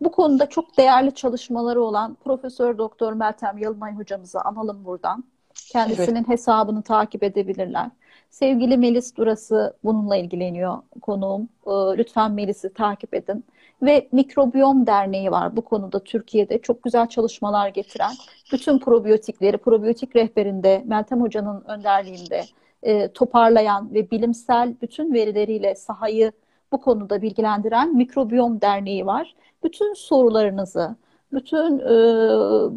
Speaker 1: Bu konuda çok değerli çalışmaları olan Profesör Doktor Meltem Yalımay hocamızı analım buradan. Kendisinin evet. hesabını takip edebilirler. Sevgili Melis Durası bununla ilgileniyor konuğum. Ee, lütfen Melis'i takip edin. Ve Mikrobiyom Derneği var bu konuda Türkiye'de çok güzel çalışmalar getiren. Bütün probiyotikleri, probiyotik rehberinde Meltem Hoca'nın önderliğinde e, toparlayan ve bilimsel bütün verileriyle sahayı bu konuda bilgilendiren Mikrobiyom Derneği var. Bütün sorularınızı, bütün e,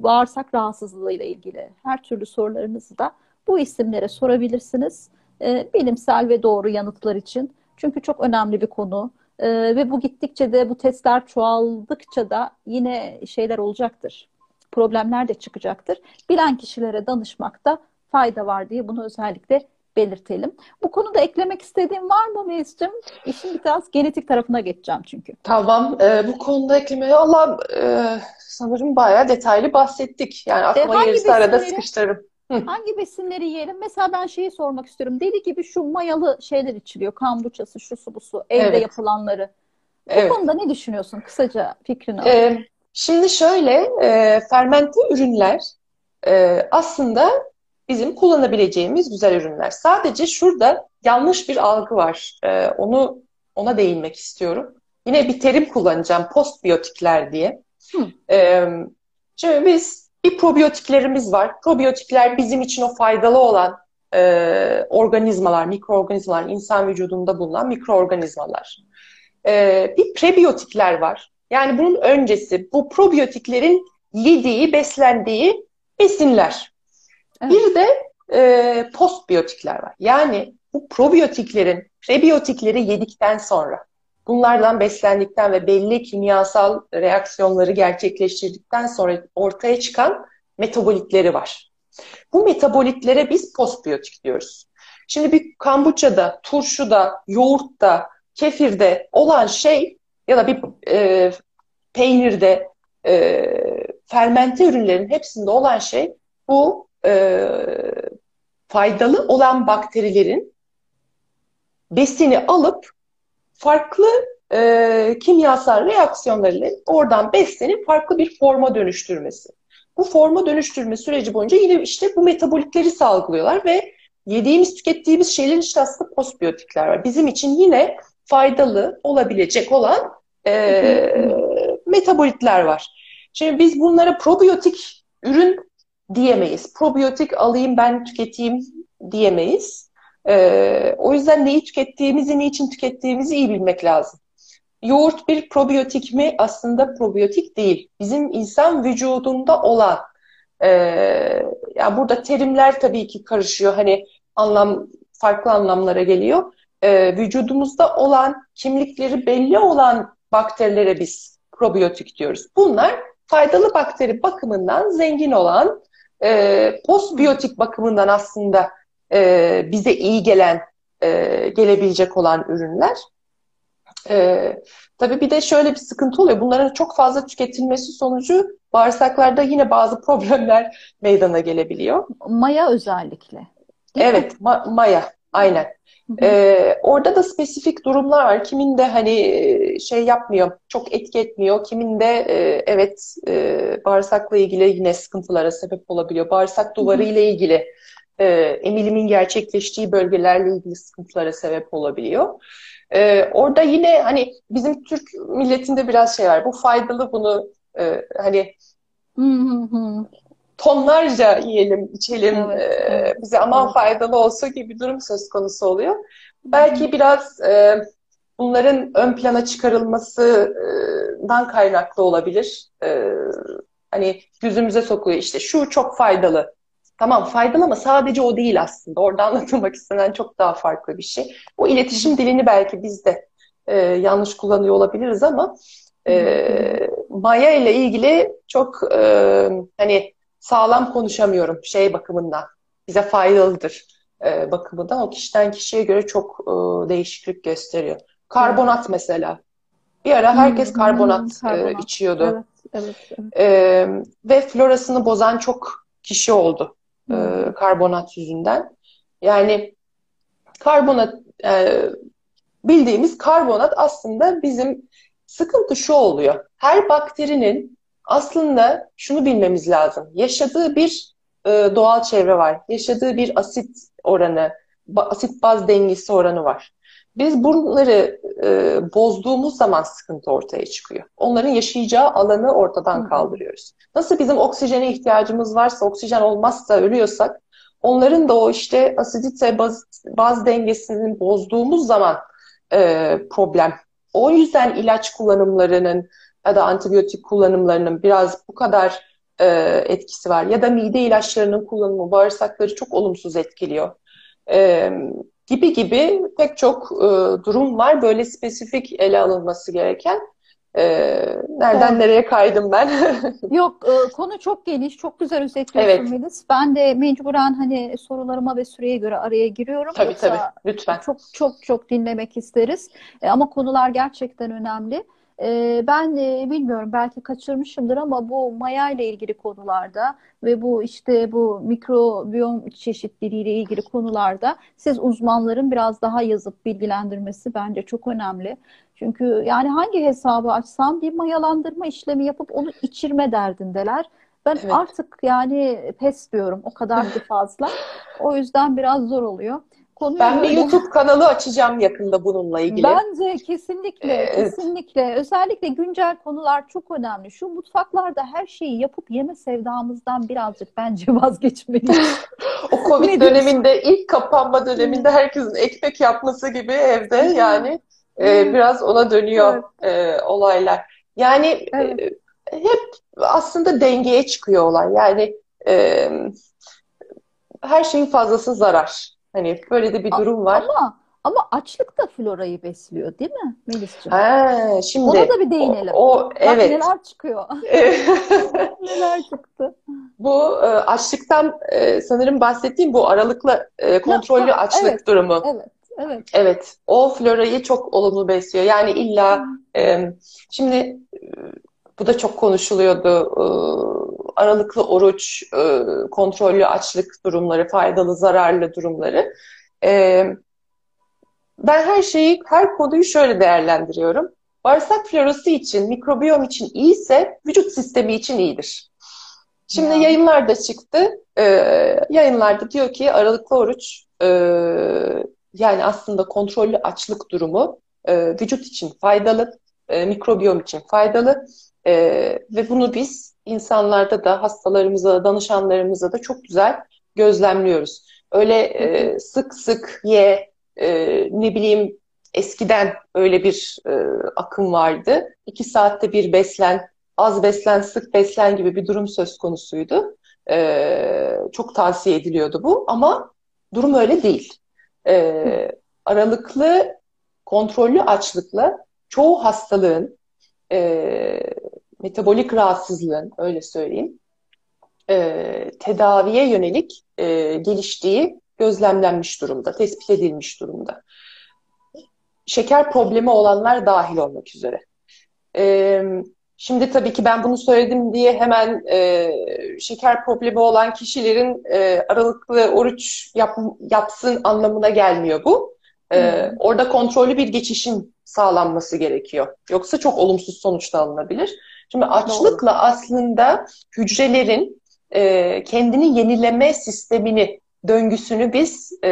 Speaker 1: bağırsak rahatsızlığıyla ilgili her türlü sorularınızı da bu isimlere sorabilirsiniz. E, bilimsel ve doğru yanıtlar için. Çünkü çok önemli bir konu. E, ve bu gittikçe de bu testler çoğaldıkça da yine şeyler olacaktır. Problemler de çıkacaktır. Bilen kişilere danışmakta fayda var diye bunu özellikle belirtelim. Bu konuda eklemek istediğim var mı Melis'cim? İşin biraz genetik tarafına geçeceğim çünkü.
Speaker 2: Tamam. E, bu konuda eklemeye Allah e, sanırım bayağı detaylı bahsettik. Yani aklıma e, gelirse arada sıkıştırırım.
Speaker 1: Hangi besinleri yiyelim? Mesela ben şeyi sormak istiyorum. Deli gibi şu mayalı şeyler içiliyor. Kambuçası, şu su bu su. Evde evet. yapılanları. Bu evet. konuda ne düşünüyorsun? Kısaca fikrini
Speaker 2: alayım. Ee, şimdi şöyle, e, fermente ürünler e, aslında bizim kullanabileceğimiz güzel ürünler. Sadece şurada yanlış bir algı var. E, onu ona değinmek istiyorum. Yine bir terim kullanacağım. Postbiyotikler diye. E, şimdi biz bir probiyotiklerimiz var. Probiyotikler bizim için o faydalı olan e, organizmalar, mikroorganizmalar, insan vücudunda bulunan mikroorganizmalar. E, bir prebiyotikler var. Yani bunun öncesi bu probiyotiklerin yediği, beslendiği besinler. Evet. Bir de e, postbiyotikler var. Yani bu probiyotiklerin, prebiyotikleri yedikten sonra, bunlardan beslendikten ve belli kimyasal reaksiyonları gerçekleştirdikten sonra ortaya çıkan metabolitleri var. Bu metabolitlere biz postbiyotik diyoruz. Şimdi bir kombuçada, turşuda, yoğurtta, kefirde olan şey ya da bir e, peynirde, e, fermente ürünlerin hepsinde olan şey bu e, faydalı olan bakterilerin besini alıp farklı e, kimyasal reaksiyonlarıyla oradan beslenip farklı bir forma dönüştürmesi. Bu forma dönüştürme süreci boyunca yine işte bu metabolitleri salgılıyorlar ve yediğimiz, tükettiğimiz şeylerin işte aslında postbiyotikler var. Bizim için yine faydalı olabilecek olan e, metabolitler var. Şimdi biz bunlara probiyotik ürün diyemeyiz. Probiyotik alayım ben tüketeyim diyemeyiz. E, o yüzden neyi tükettiğimizi, niçin tükettiğimizi iyi bilmek lazım. Yoğurt bir probiyotik mi? Aslında probiyotik değil. Bizim insan vücudunda olan e, ya burada terimler tabii ki karışıyor. Hani anlam farklı anlamlara geliyor. E, vücudumuzda olan kimlikleri belli olan bakterilere biz probiyotik diyoruz. Bunlar faydalı bakteri bakımından zengin olan e, postbiyotik bakımından aslında e, bize iyi gelen e, gelebilecek olan ürünler. E, tabii bir de şöyle bir sıkıntı oluyor. Bunların çok fazla tüketilmesi sonucu bağırsaklarda yine bazı problemler meydana gelebiliyor.
Speaker 1: Maya özellikle.
Speaker 2: Evet, ma maya. Aynen. Ee, orada da spesifik durumlar var. Kiminde hani e, şey yapmıyor, çok etki etmiyor. Kiminde e, evet e, bağırsakla ilgili yine sıkıntılara sebep olabiliyor. Bağırsak duvarı ile ilgili e, emilimin gerçekleştiği bölgelerle ilgili sıkıntılara sebep olabiliyor. E, orada yine hani bizim Türk milletinde biraz şey var. Bu faydalı bunu e, hani tonlarca yiyelim, içelim, evet, e, bize aman evet. faydalı olsa gibi bir durum söz konusu oluyor. Belki biraz e, bunların ön plana çıkarılmasından kaynaklı olabilir. E, hani yüzümüze sokuyor işte şu çok faydalı. Tamam faydalı ama sadece o değil aslında. Orada anlatılmak istenen çok daha farklı bir şey. O iletişim dilini belki biz de e, yanlış kullanıyor olabiliriz ama e, Maya ile ilgili çok e, hani sağlam konuşamıyorum şey bakımından. Bize faydalıdır e, bakımından. O kişiden kişiye göre çok e, değişiklik gösteriyor. Karbonat mesela. Bir ara herkes hmm, karbonat, hmm, karbonat. E, içiyordu. Evet, evet, evet. E, ve florasını bozan çok kişi oldu. E, hmm. E, karbonat yüzünden. Yani karbonat e, bildiğimiz karbonat aslında bizim sıkıntı şu oluyor. Her bakterinin aslında şunu bilmemiz lazım. Yaşadığı bir e, doğal çevre var. Yaşadığı bir asit oranı, asit baz dengesi oranı var. Biz bunları e, bozduğumuz zaman sıkıntı ortaya çıkıyor. Onların yaşayacağı alanı ortadan kaldırıyoruz. Nasıl bizim oksijene ihtiyacımız varsa, oksijen olmazsa ölüyorsak, onların da o işte asidite baz, baz dengesini bozduğumuz zaman e, problem. O yüzden ilaç kullanımlarının, ya da antibiyotik kullanımlarının biraz bu kadar e, etkisi var. Ya da mide ilaçlarının kullanımı bağırsakları çok olumsuz etkiliyor. E, gibi gibi pek çok e, durum var. Böyle spesifik ele alınması gereken. E, nereden evet. nereye kaydım ben?
Speaker 1: Yok e, konu çok geniş, çok güzel özetliyorsun evet. Melis. Ben de mecburen hani sorularıma ve süreye göre araya giriyorum.
Speaker 2: Tabii Yoksa tabii, lütfen.
Speaker 1: Çok çok çok dinlemek isteriz. E, ama konular gerçekten önemli. Ee, ben bilmiyorum belki kaçırmışımdır ama bu maya ile ilgili konularda ve bu işte bu mikrobiyom çeşitliliği ile ilgili konularda siz uzmanların biraz daha yazıp bilgilendirmesi bence çok önemli. Çünkü yani hangi hesabı açsam bir mayalandırma işlemi yapıp onu içirme derdindeler. Ben evet. artık yani pes diyorum o kadar da fazla. O yüzden biraz zor oluyor.
Speaker 2: Konuyu ben bir YouTube kanalı açacağım yakında bununla ilgili.
Speaker 1: Bence kesinlikle, evet. kesinlikle. Özellikle güncel konular çok önemli. Şu mutfaklarda her şeyi yapıp yeme sevdamızdan birazcık bence vazgeçmeliyiz.
Speaker 2: o Covid döneminde, ilk kapanma döneminde herkesin ekmek yapması gibi evde yani e, biraz ona dönüyor evet. e, olaylar. Yani e, evet. e, hep aslında dengeye çıkıyor olay. Yani e, her şeyin fazlası zarar. Hani böyle de bir durum var.
Speaker 1: Ama ama açlık da florayı besliyor değil mi Melis'ciğim?
Speaker 2: Ha, şimdi
Speaker 1: Ona da bir değinelim.
Speaker 2: O, o
Speaker 1: Bak
Speaker 2: evet.
Speaker 1: neler çıkıyor. neler çıktı.
Speaker 2: Bu e, açlıktan e, sanırım bahsettiğim bu aralıklı e, kontrollü açlık
Speaker 1: evet.
Speaker 2: durumu.
Speaker 1: Evet, evet.
Speaker 2: Evet, o florayı çok olumlu besliyor. Yani illa e, şimdi bu da çok konuşuluyordu. Aralıklı oruç, e, kontrollü açlık durumları, faydalı, zararlı durumları. E, ben her şeyi, her konuyu şöyle değerlendiriyorum. Bağırsak florası için, mikrobiyom için iyiyse vücut sistemi için iyidir. Şimdi
Speaker 1: Ya.
Speaker 2: yayınlarda çıktı. E, yayınlarda diyor ki aralıklı oruç e, yani aslında kontrollü açlık durumu e, vücut için faydalı, e, mikrobiyom için faydalı E, ve bunu biz insanlarda da hastalarımıza, danışanlarımıza da çok güzel gözlemliyoruz. Öyle e, sık sık ye, e, ne bileyim eskiden öyle bir e, akım vardı. İki saatte bir beslen, az beslen, sık beslen gibi bir durum söz konusuydu. E, çok tavsiye ediliyordu bu ama durum öyle değil. E, aralıklı, kontrollü açlıkla çoğu hastalığın, e, metabolik rahatsızlığın, öyle söyleyeyim, e, tedaviye yönelik e, geliştiği gözlemlenmiş durumda, tespit edilmiş durumda. Şeker problemi olanlar dahil olmak üzere. E, şimdi tabii ki ben bunu söyledim diye hemen e, şeker problemi olan kişilerin e, aralıklı oruç yap, yapsın anlamına gelmiyor bu. E,
Speaker 1: Hmm.
Speaker 2: orada kontrollü bir geçişin sağlanması gerekiyor. Yoksa çok olumsuz sonuçta alınabilir. Şimdi açlıkla aslında hücrelerin e, kendini yenileme sistemini, döngüsünü biz e,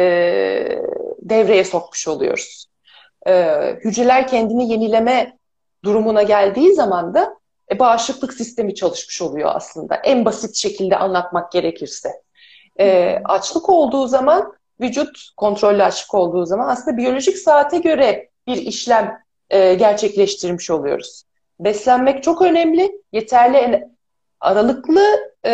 Speaker 2: devreye sokmuş oluyoruz. E, hücreler kendini yenileme durumuna geldiği zaman da e, bağışıklık sistemi çalışmış oluyor aslında. En basit şekilde anlatmak gerekirse. E, açlık olduğu zaman vücut kontrollü açlık olduğu zaman aslında biyolojik saate göre bir işlem e, gerçekleştirmiş oluyoruz. Beslenmek çok önemli. Yeterli aralıklı e,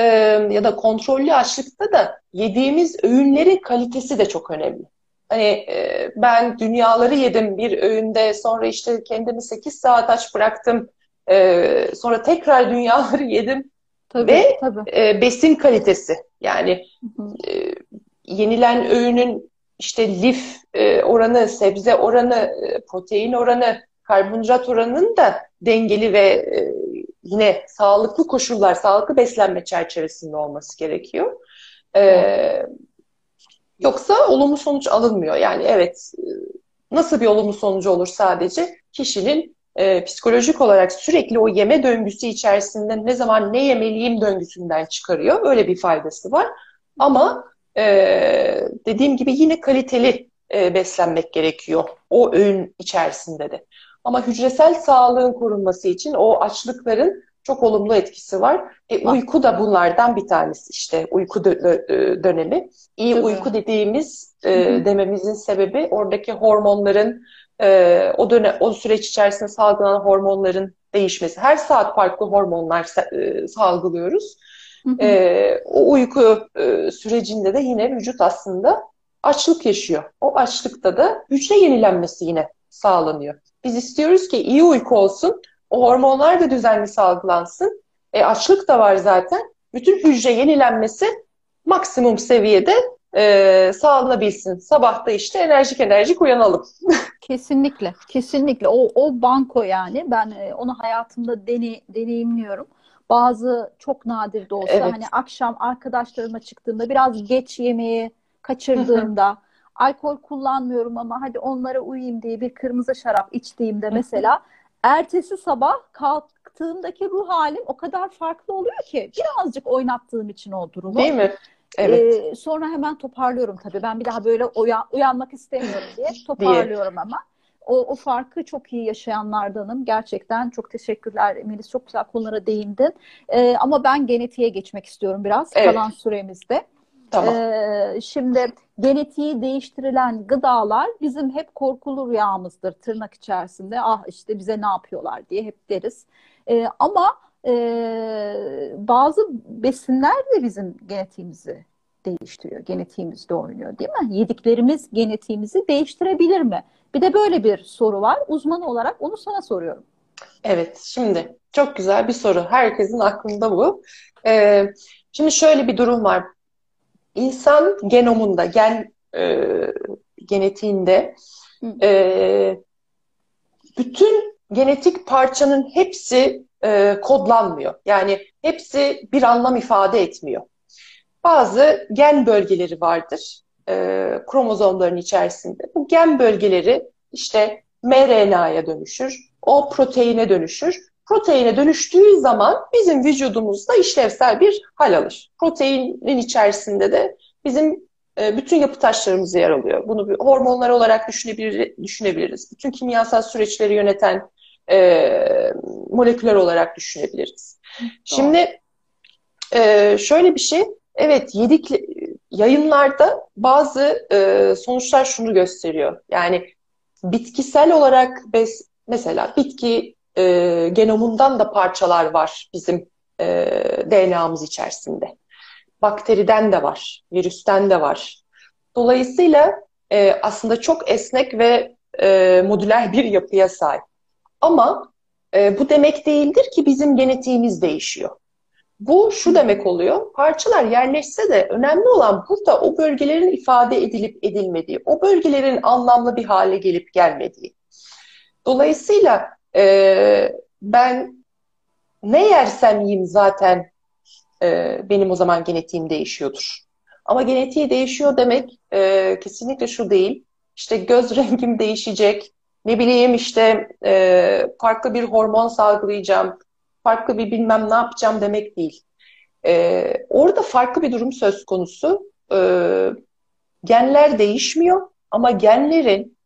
Speaker 2: ya da kontrollü açlıkta da yediğimiz öğünlerin kalitesi de çok önemli. Hani e, ben dünyaları yedim bir öğünde sonra işte kendimi 8 saat aç bıraktım. E, sonra tekrar dünyaları yedim.
Speaker 1: Tabii,
Speaker 2: Ve
Speaker 1: tabii.
Speaker 2: e, besin kalitesi yani
Speaker 1: Hı hı.
Speaker 2: e, yenilen öğünün işte lif e, oranı, sebze oranı, e, protein oranı, karbonhidrat oranının da dengeli ve e, yine sağlıklı koşullar, sağlıklı beslenme çerçevesinde olması gerekiyor. Yoksa olumlu sonuç alınmıyor. Yani evet nasıl bir olumlu sonucu olur sadece kişinin e, psikolojik olarak sürekli o yeme döngüsü içerisinde ne zaman ne yemeliyim döngüsünden çıkarıyor. Öyle bir faydası var. Ama ee, dediğim gibi yine kaliteli e, beslenmek gerekiyor o öğün içerisinde de. Ama hücresel sağlığın korunması için o açlıkların çok olumlu etkisi var. E, uyku da bunlardan bir tanesi işte uyku dö- dö- dönemi. İyi
Speaker 1: Tabii.
Speaker 2: uyku dediğimiz e, dememizin sebebi oradaki hormonların e, o dönem o süreç içerisinde salgılanan hormonların değişmesi. Her saat farklı hormonlar e, salgılıyoruz. Ee, o uyku e, sürecinde de yine vücut aslında açlık yaşıyor. O açlıkta da hücre yenilenmesi yine sağlanıyor. Biz istiyoruz ki iyi uyku olsun, o hormonlar da düzenli salgılansın. E, açlık da var zaten. Bütün hücre yenilenmesi maksimum seviyede e, sağlanabilsin. Sabah da işte enerjik enerjik uyanalım.
Speaker 1: Kesinlikle, kesinlikle. O, o banko yani ben e, onu hayatımda dene, deneyimliyorum. Bazı çok nadir de olsa
Speaker 2: Evet.
Speaker 1: hani akşam arkadaşlarıma çıktığımda biraz geç yemeği kaçırdığımda alkol kullanmıyorum ama hadi onlara uyayım diye bir kırmızı şarap içtiğimde mesela ertesi sabah kalktığımdaki ruh halim o kadar farklı oluyor ki birazcık oynattığım için o durumu.
Speaker 2: Değil mi? Evet.
Speaker 1: Ee, sonra hemen toparlıyorum tabii. Ben bir daha böyle uyan- uyanmak istemiyorum diye toparlıyorum ama. O, o farkı çok iyi yaşayanlardanım. Gerçekten çok teşekkürler Melis. Çok güzel konulara değindin. Ee, ama ben genetiğe geçmek istiyorum biraz
Speaker 2: Evet.
Speaker 1: kalan süremizde.
Speaker 2: Tamam.
Speaker 1: Ee, şimdi genetiği değiştirilen gıdalar bizim hep korkulu rüyamızdır tırnak içerisinde. Ah işte bize ne yapıyorlar diye hep deriz. Ee, ama e, bazı besinler de bizim genetiğimizi değiştiriyor. Genetiğimizde oynuyor değil mi? Yediklerimiz genetiğimizi değiştirebilir mi? Bir de böyle bir soru var. Uzman olarak onu sana soruyorum.
Speaker 2: Evet, şimdi çok güzel bir soru. Herkesin aklında bu. Ee, şimdi şöyle bir durum var. İnsan genomunda, gen e, genetiğinde e, bütün genetik parçanın hepsi e, kodlanmıyor. Yani hepsi bir anlam ifade etmiyor. Bazı gen bölgeleri vardır e, kromozomların içerisinde. Bu gen bölgeleri işte mRNA'ya dönüşür, o proteine dönüşür. Proteine dönüştüğü zaman bizim vücudumuzda işlevsel bir hal alır. Proteinin içerisinde de bizim e, bütün yapı taşlarımız yer alıyor. Bunu bir hormonlar olarak düşünebilir, düşünebiliriz. Bütün kimyasal süreçleri yöneten e, moleküler olarak düşünebiliriz. Doğru. Şimdi e, şöyle bir şey, evet yedik yayınlarda bazı e, sonuçlar şunu gösteriyor. Yani bitkisel olarak bes, mesela bitki e, genomundan da parçalar var bizim e, DNA'mız içerisinde. Bakteriden de var, virüsten de var. Dolayısıyla e, aslında çok esnek ve e, modüler bir yapıya sahip. Ama e, bu demek değildir ki bizim genetiğimiz değişiyor. Bu şu demek oluyor, parçalar yerleşse de önemli olan burada o bölgelerin ifade edilip edilmediği, o bölgelerin anlamlı bir hale gelip gelmediği. Dolayısıyla e, ben ne yersem yiyeyim zaten e, benim o zaman genetiğim değişiyordur. Ama genetiği değişiyor demek e, kesinlikle şu değil. İşte göz rengim değişecek, ne bileyim işte e, farklı bir hormon salgılayacağım, farklı bir bilmem ne yapacağım demek değil. E, orada farklı bir durum söz konusu. E, genler değişmiyor ama genlerin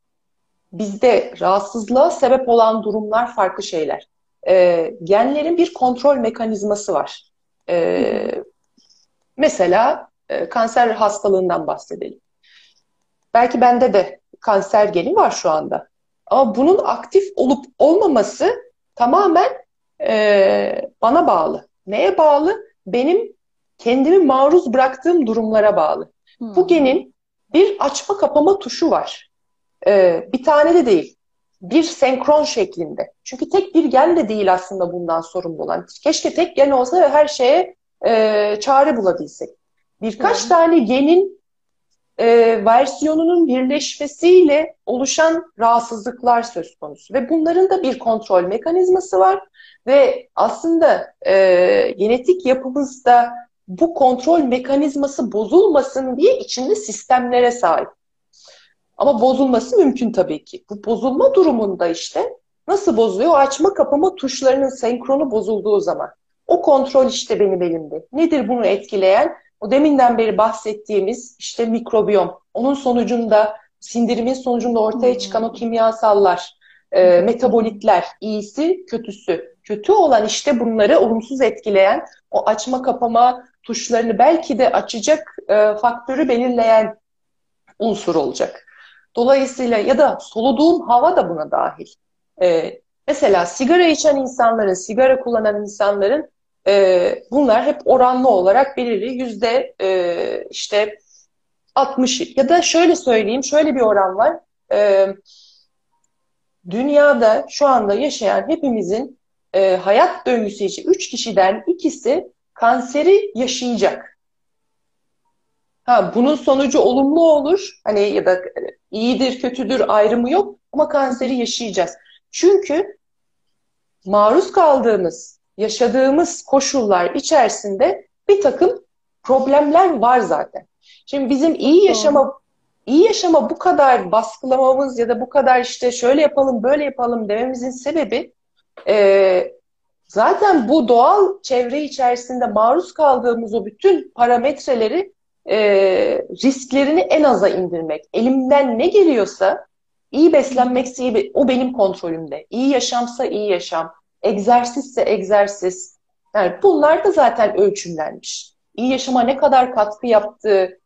Speaker 2: bizde rahatsızlığa sebep olan durumlar farklı şeyler. E, genlerin bir kontrol mekanizması var. E, mesela e, kanser hastalığından bahsedelim. Belki bende de kanser geni var şu anda. Ama bunun aktif olup olmaması tamamen e, bana bağlı. Neye bağlı? Benim kendimi maruz bıraktığım durumlara bağlı. Hmm. Bu genin bir açma kapama tuşu var. E, bir tane de değil. Bir senkron şeklinde. Çünkü tek bir gen de değil aslında bundan sorumlu olan. Keşke tek gen olsa ve her şeye e, çare bulabilsek. Birkaç hmm. tane genin e, versiyonunun birleşmesiyle oluşan rahatsızlıklar söz konusu. Ve bunların da bir kontrol mekanizması var. Ve aslında e, genetik yapımızda bu kontrol mekanizması bozulmasın diye içinde sistemlere sahip. Ama bozulması mümkün tabii ki. Bu bozulma durumunda işte nasıl bozuyor? O açma kapama tuşlarının senkronu bozulduğu zaman. O kontrol işte benim elimde. Nedir bunu etkileyen? O deminden beri bahsettiğimiz işte mikrobiyom. Onun sonucunda sindirimin sonucunda ortaya çıkan o kimyasallar, e, metabolitler, iyisi, kötüsü. Kötü olan işte bunları olumsuz etkileyen o açma kapama tuşlarını belki de açacak e, faktörü belirleyen unsur olacak. Dolayısıyla ya da soluduğum hava da buna dahil. E, mesela sigara içen insanların, sigara kullanan insanların e, bunlar hep oranlı olarak belirli yüzde e, işte 60 ya da şöyle söyleyeyim şöyle bir oran var. E, dünyada şu anda yaşayan hepimizin e, hayat döngüsü için 3 kişiden ikisi kanseri yaşayacak. Ha, bunun sonucu olumlu olur. Hani ya da iyidir, kötüdür ayrımı yok ama kanseri yaşayacağız. Çünkü maruz kaldığımız yaşadığımız koşullar içerisinde bir takım problemler var zaten. Şimdi bizim iyi yaşama iyi yaşama bu kadar baskılamamız ya da bu kadar işte şöyle yapalım böyle yapalım dememizin sebebi e, zaten bu doğal çevre içerisinde maruz kaldığımız o bütün parametreleri e, risklerini en aza indirmek. Elimden ne geliyorsa iyi beslenmekse iyi, o benim kontrolümde. İyi yaşamsa iyi yaşam egzersizse egzersiz. Yani bunlar da zaten ölçümlenmiş. İyi yaşama ne kadar katkı yaptığı,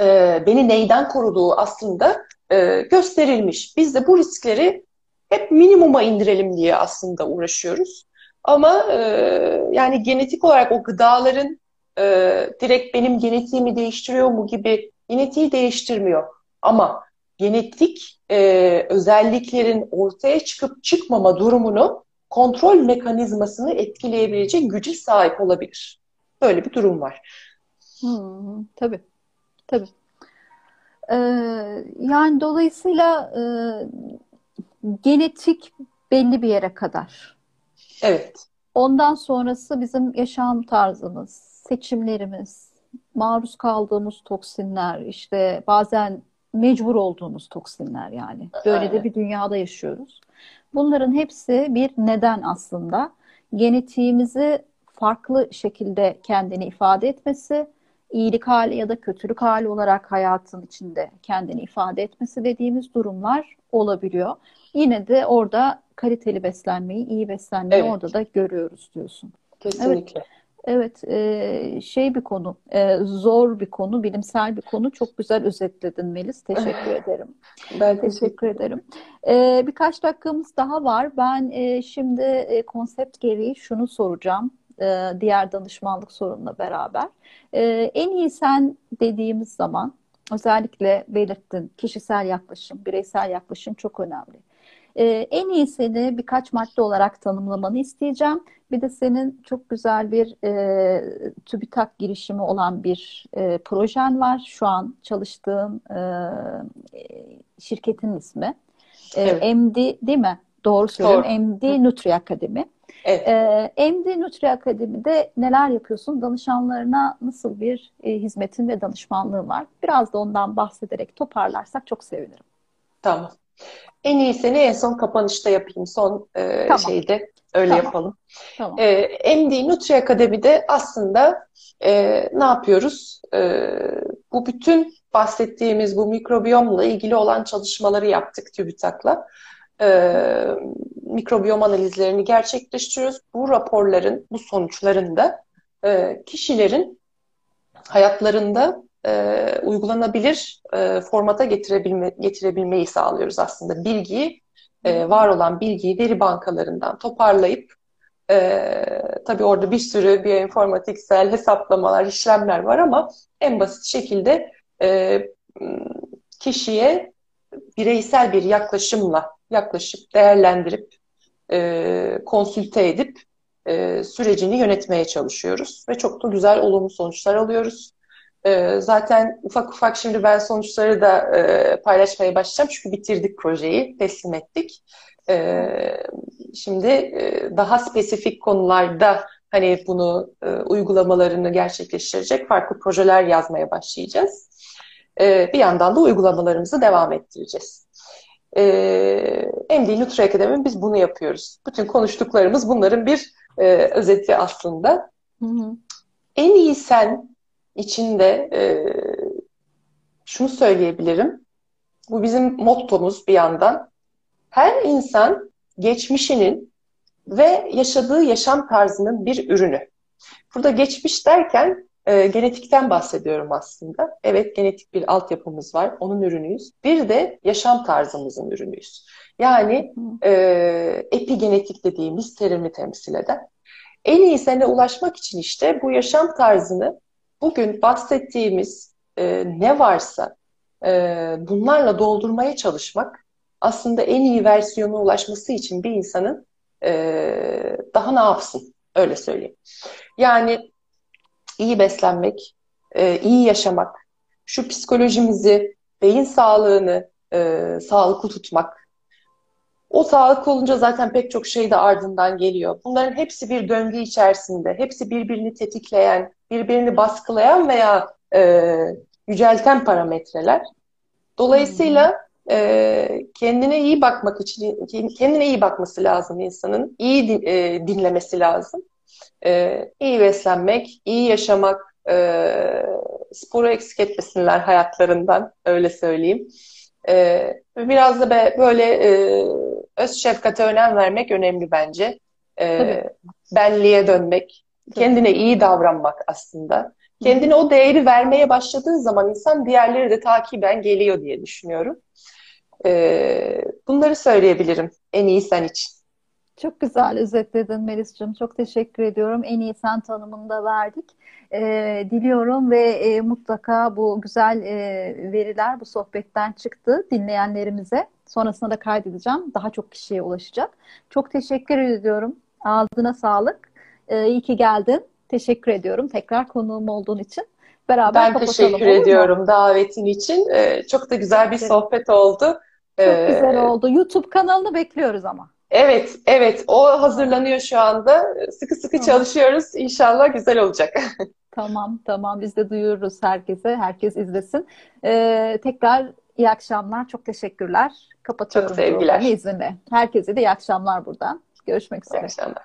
Speaker 2: e, beni neyden koruduğu aslında e, gösterilmiş. Biz de bu riskleri hep minimuma indirelim diye aslında uğraşıyoruz. Ama e, yani genetik olarak o gıdaların e, direkt benim genetiğimi değiştiriyor mu gibi genetiği değiştirmiyor. Ama genetik e, özelliklerin ortaya çıkıp çıkmama durumunu kontrol mekanizmasını etkileyebilecek güce sahip olabilir. Böyle bir durum var.
Speaker 1: Hmm, tabii. Tabii. Ee, yani dolayısıyla e, genetik belli bir yere kadar.
Speaker 2: Evet.
Speaker 1: Ondan sonrası bizim yaşam tarzımız, seçimlerimiz, maruz kaldığımız toksinler, işte bazen mecbur olduğumuz toksinler yani. Böyle Aynen. de bir dünyada yaşıyoruz. Bunların hepsi bir neden aslında. Genetiğimizi farklı şekilde kendini ifade etmesi, iyilik hali ya da kötülük hali olarak hayatın içinde kendini ifade etmesi dediğimiz durumlar olabiliyor. Yine de orada kaliteli beslenmeyi, iyi beslenmeyi evet. orada da görüyoruz diyorsun.
Speaker 2: Kesinlikle.
Speaker 1: Evet. Evet, e, şey bir konu, e, zor bir konu, bilimsel bir konu. Çok güzel özetledin Melis. Teşekkür ederim.
Speaker 2: Ben teşekkür
Speaker 1: ederim. E, birkaç dakikamız daha var. Ben e, şimdi e, konsept gereği şunu soracağım. E, diğer danışmanlık sorunla beraber. E, en iyi sen dediğimiz zaman özellikle belirttin kişisel yaklaşım, bireysel yaklaşım çok önemli. E, en iyisini birkaç madde olarak tanımlamanı isteyeceğim. Bir de senin çok güzel bir e, TÜBİTAK girişimi olan bir e, projen var. Şu an çalıştığın e, şirketin ismi. E, evet. MD değil mi? Doğru söylüyorum. Doğru. MD Nutri Akademi. Evet. E, MD Nutri Akademi'de neler yapıyorsun? Danışanlarına nasıl bir e, hizmetin ve danışmanlığın var? Biraz da ondan bahsederek toparlarsak çok sevinirim.
Speaker 2: Tamam. En iyisini en son kapanışta yapayım. Son e, tamam. şeyde öyle tamam. yapalım. Tamam. E, MD Nutri Akademi'de aslında e, ne yapıyoruz? E, bu bütün bahsettiğimiz bu mikrobiyomla ilgili olan çalışmaları yaptık TÜBİTAK'la. E, mikrobiyom analizlerini gerçekleştiriyoruz. Bu raporların, bu sonuçların da e, kişilerin hayatlarında e, uygulanabilir e, formata getirebilme, getirebilmeyi sağlıyoruz aslında. Bilgiyi, e, var olan bilgiyi veri bankalarından toparlayıp e, tabii orada bir sürü biyoinformatiksel hesaplamalar, işlemler var ama en basit şekilde e, kişiye bireysel bir yaklaşımla yaklaşıp değerlendirip e, konsülte edip e, sürecini yönetmeye çalışıyoruz ve çok da güzel olumlu sonuçlar alıyoruz. E, zaten ufak ufak şimdi ben sonuçları da e, paylaşmaya başlayacağım çünkü bitirdik projeyi, teslim ettik. E, şimdi e, daha spesifik konularda hani bunu e, uygulamalarını gerçekleştirecek farklı projeler yazmaya başlayacağız. E, bir yandan da uygulamalarımızı devam ettireceğiz. E, MD Nutri Akademi biz bunu yapıyoruz. Bütün konuştuklarımız bunların bir e, özeti aslında. Hı hı. En iyi sen içinde e, şunu söyleyebilirim. Bu bizim mottomuz bir yandan. Her insan geçmişinin ve yaşadığı yaşam tarzının bir ürünü. Burada geçmiş derken e, genetikten bahsediyorum aslında. Evet genetik bir altyapımız var, onun ürünüyüz. Bir de yaşam tarzımızın ürünüyüz. Yani e, epigenetik dediğimiz terimi temsil eden. En iyi sene ulaşmak için işte bu yaşam tarzını bugün bahsettiğimiz e, ne varsa e, bunlarla doldurmaya çalışmak aslında en iyi versiyona ulaşması için bir insanın e, daha ne yapsın? Öyle söyleyeyim. Yani iyi beslenmek, e, iyi yaşamak, şu psikolojimizi, beyin sağlığını e, sağlıklı tutmak. O sağlık olunca zaten pek çok şey de ardından geliyor. Bunların hepsi bir döngü içerisinde, hepsi birbirini tetikleyen, birbirini baskılayan veya e, yücelten parametreler. Dolayısıyla e, kendine iyi bakmak için, kendine iyi bakması lazım insanın, iyi e, dinlemesi lazım. E, iyi beslenmek, iyi yaşamak, e, sporu eksik etmesinler hayatlarından, öyle söyleyeyim. E, biraz da be, böyle e, öz şefkate önem vermek önemli bence. E, benliğe dönmek, kendine iyi davranmak aslında. Kendine o değeri vermeye başladığı zaman insan diğerleri de takiben geliyor diye düşünüyorum. Ee, bunları söyleyebilirim en iyi sen için.
Speaker 1: Çok güzel özetledin Melis'ciğim. Çok teşekkür ediyorum. En iyi sen tanımını da verdik. E, diliyorum ve e, mutlaka bu güzel e, veriler bu sohbetten çıktı dinleyenlerimize. Sonrasında da kaydedeceğim. Daha çok kişiye ulaşacak. Çok teşekkür ediyorum. Ağzına sağlık. E, iyi ki geldin. Teşekkür ediyorum tekrar konuğum olduğun için.
Speaker 2: Beraber ben kapatalım. teşekkür ediyorum davetin için. Ee, çok da güzel bir sohbet oldu.
Speaker 1: Çok ee, güzel oldu. YouTube kanalını bekliyoruz ama.
Speaker 2: Evet, evet. O hazırlanıyor şu anda. Sıkı sıkı tamam. çalışıyoruz. İnşallah güzel olacak.
Speaker 1: Tamam, tamam. Biz de duyururuz herkese. Herkes izlesin. Ee, tekrar iyi akşamlar. Çok teşekkürler. Kapatıyorum.
Speaker 2: Çok sevgiler.
Speaker 1: İzninle. Herkese de iyi akşamlar buradan. Görüşmek üzere.
Speaker 2: İyi akşamlar.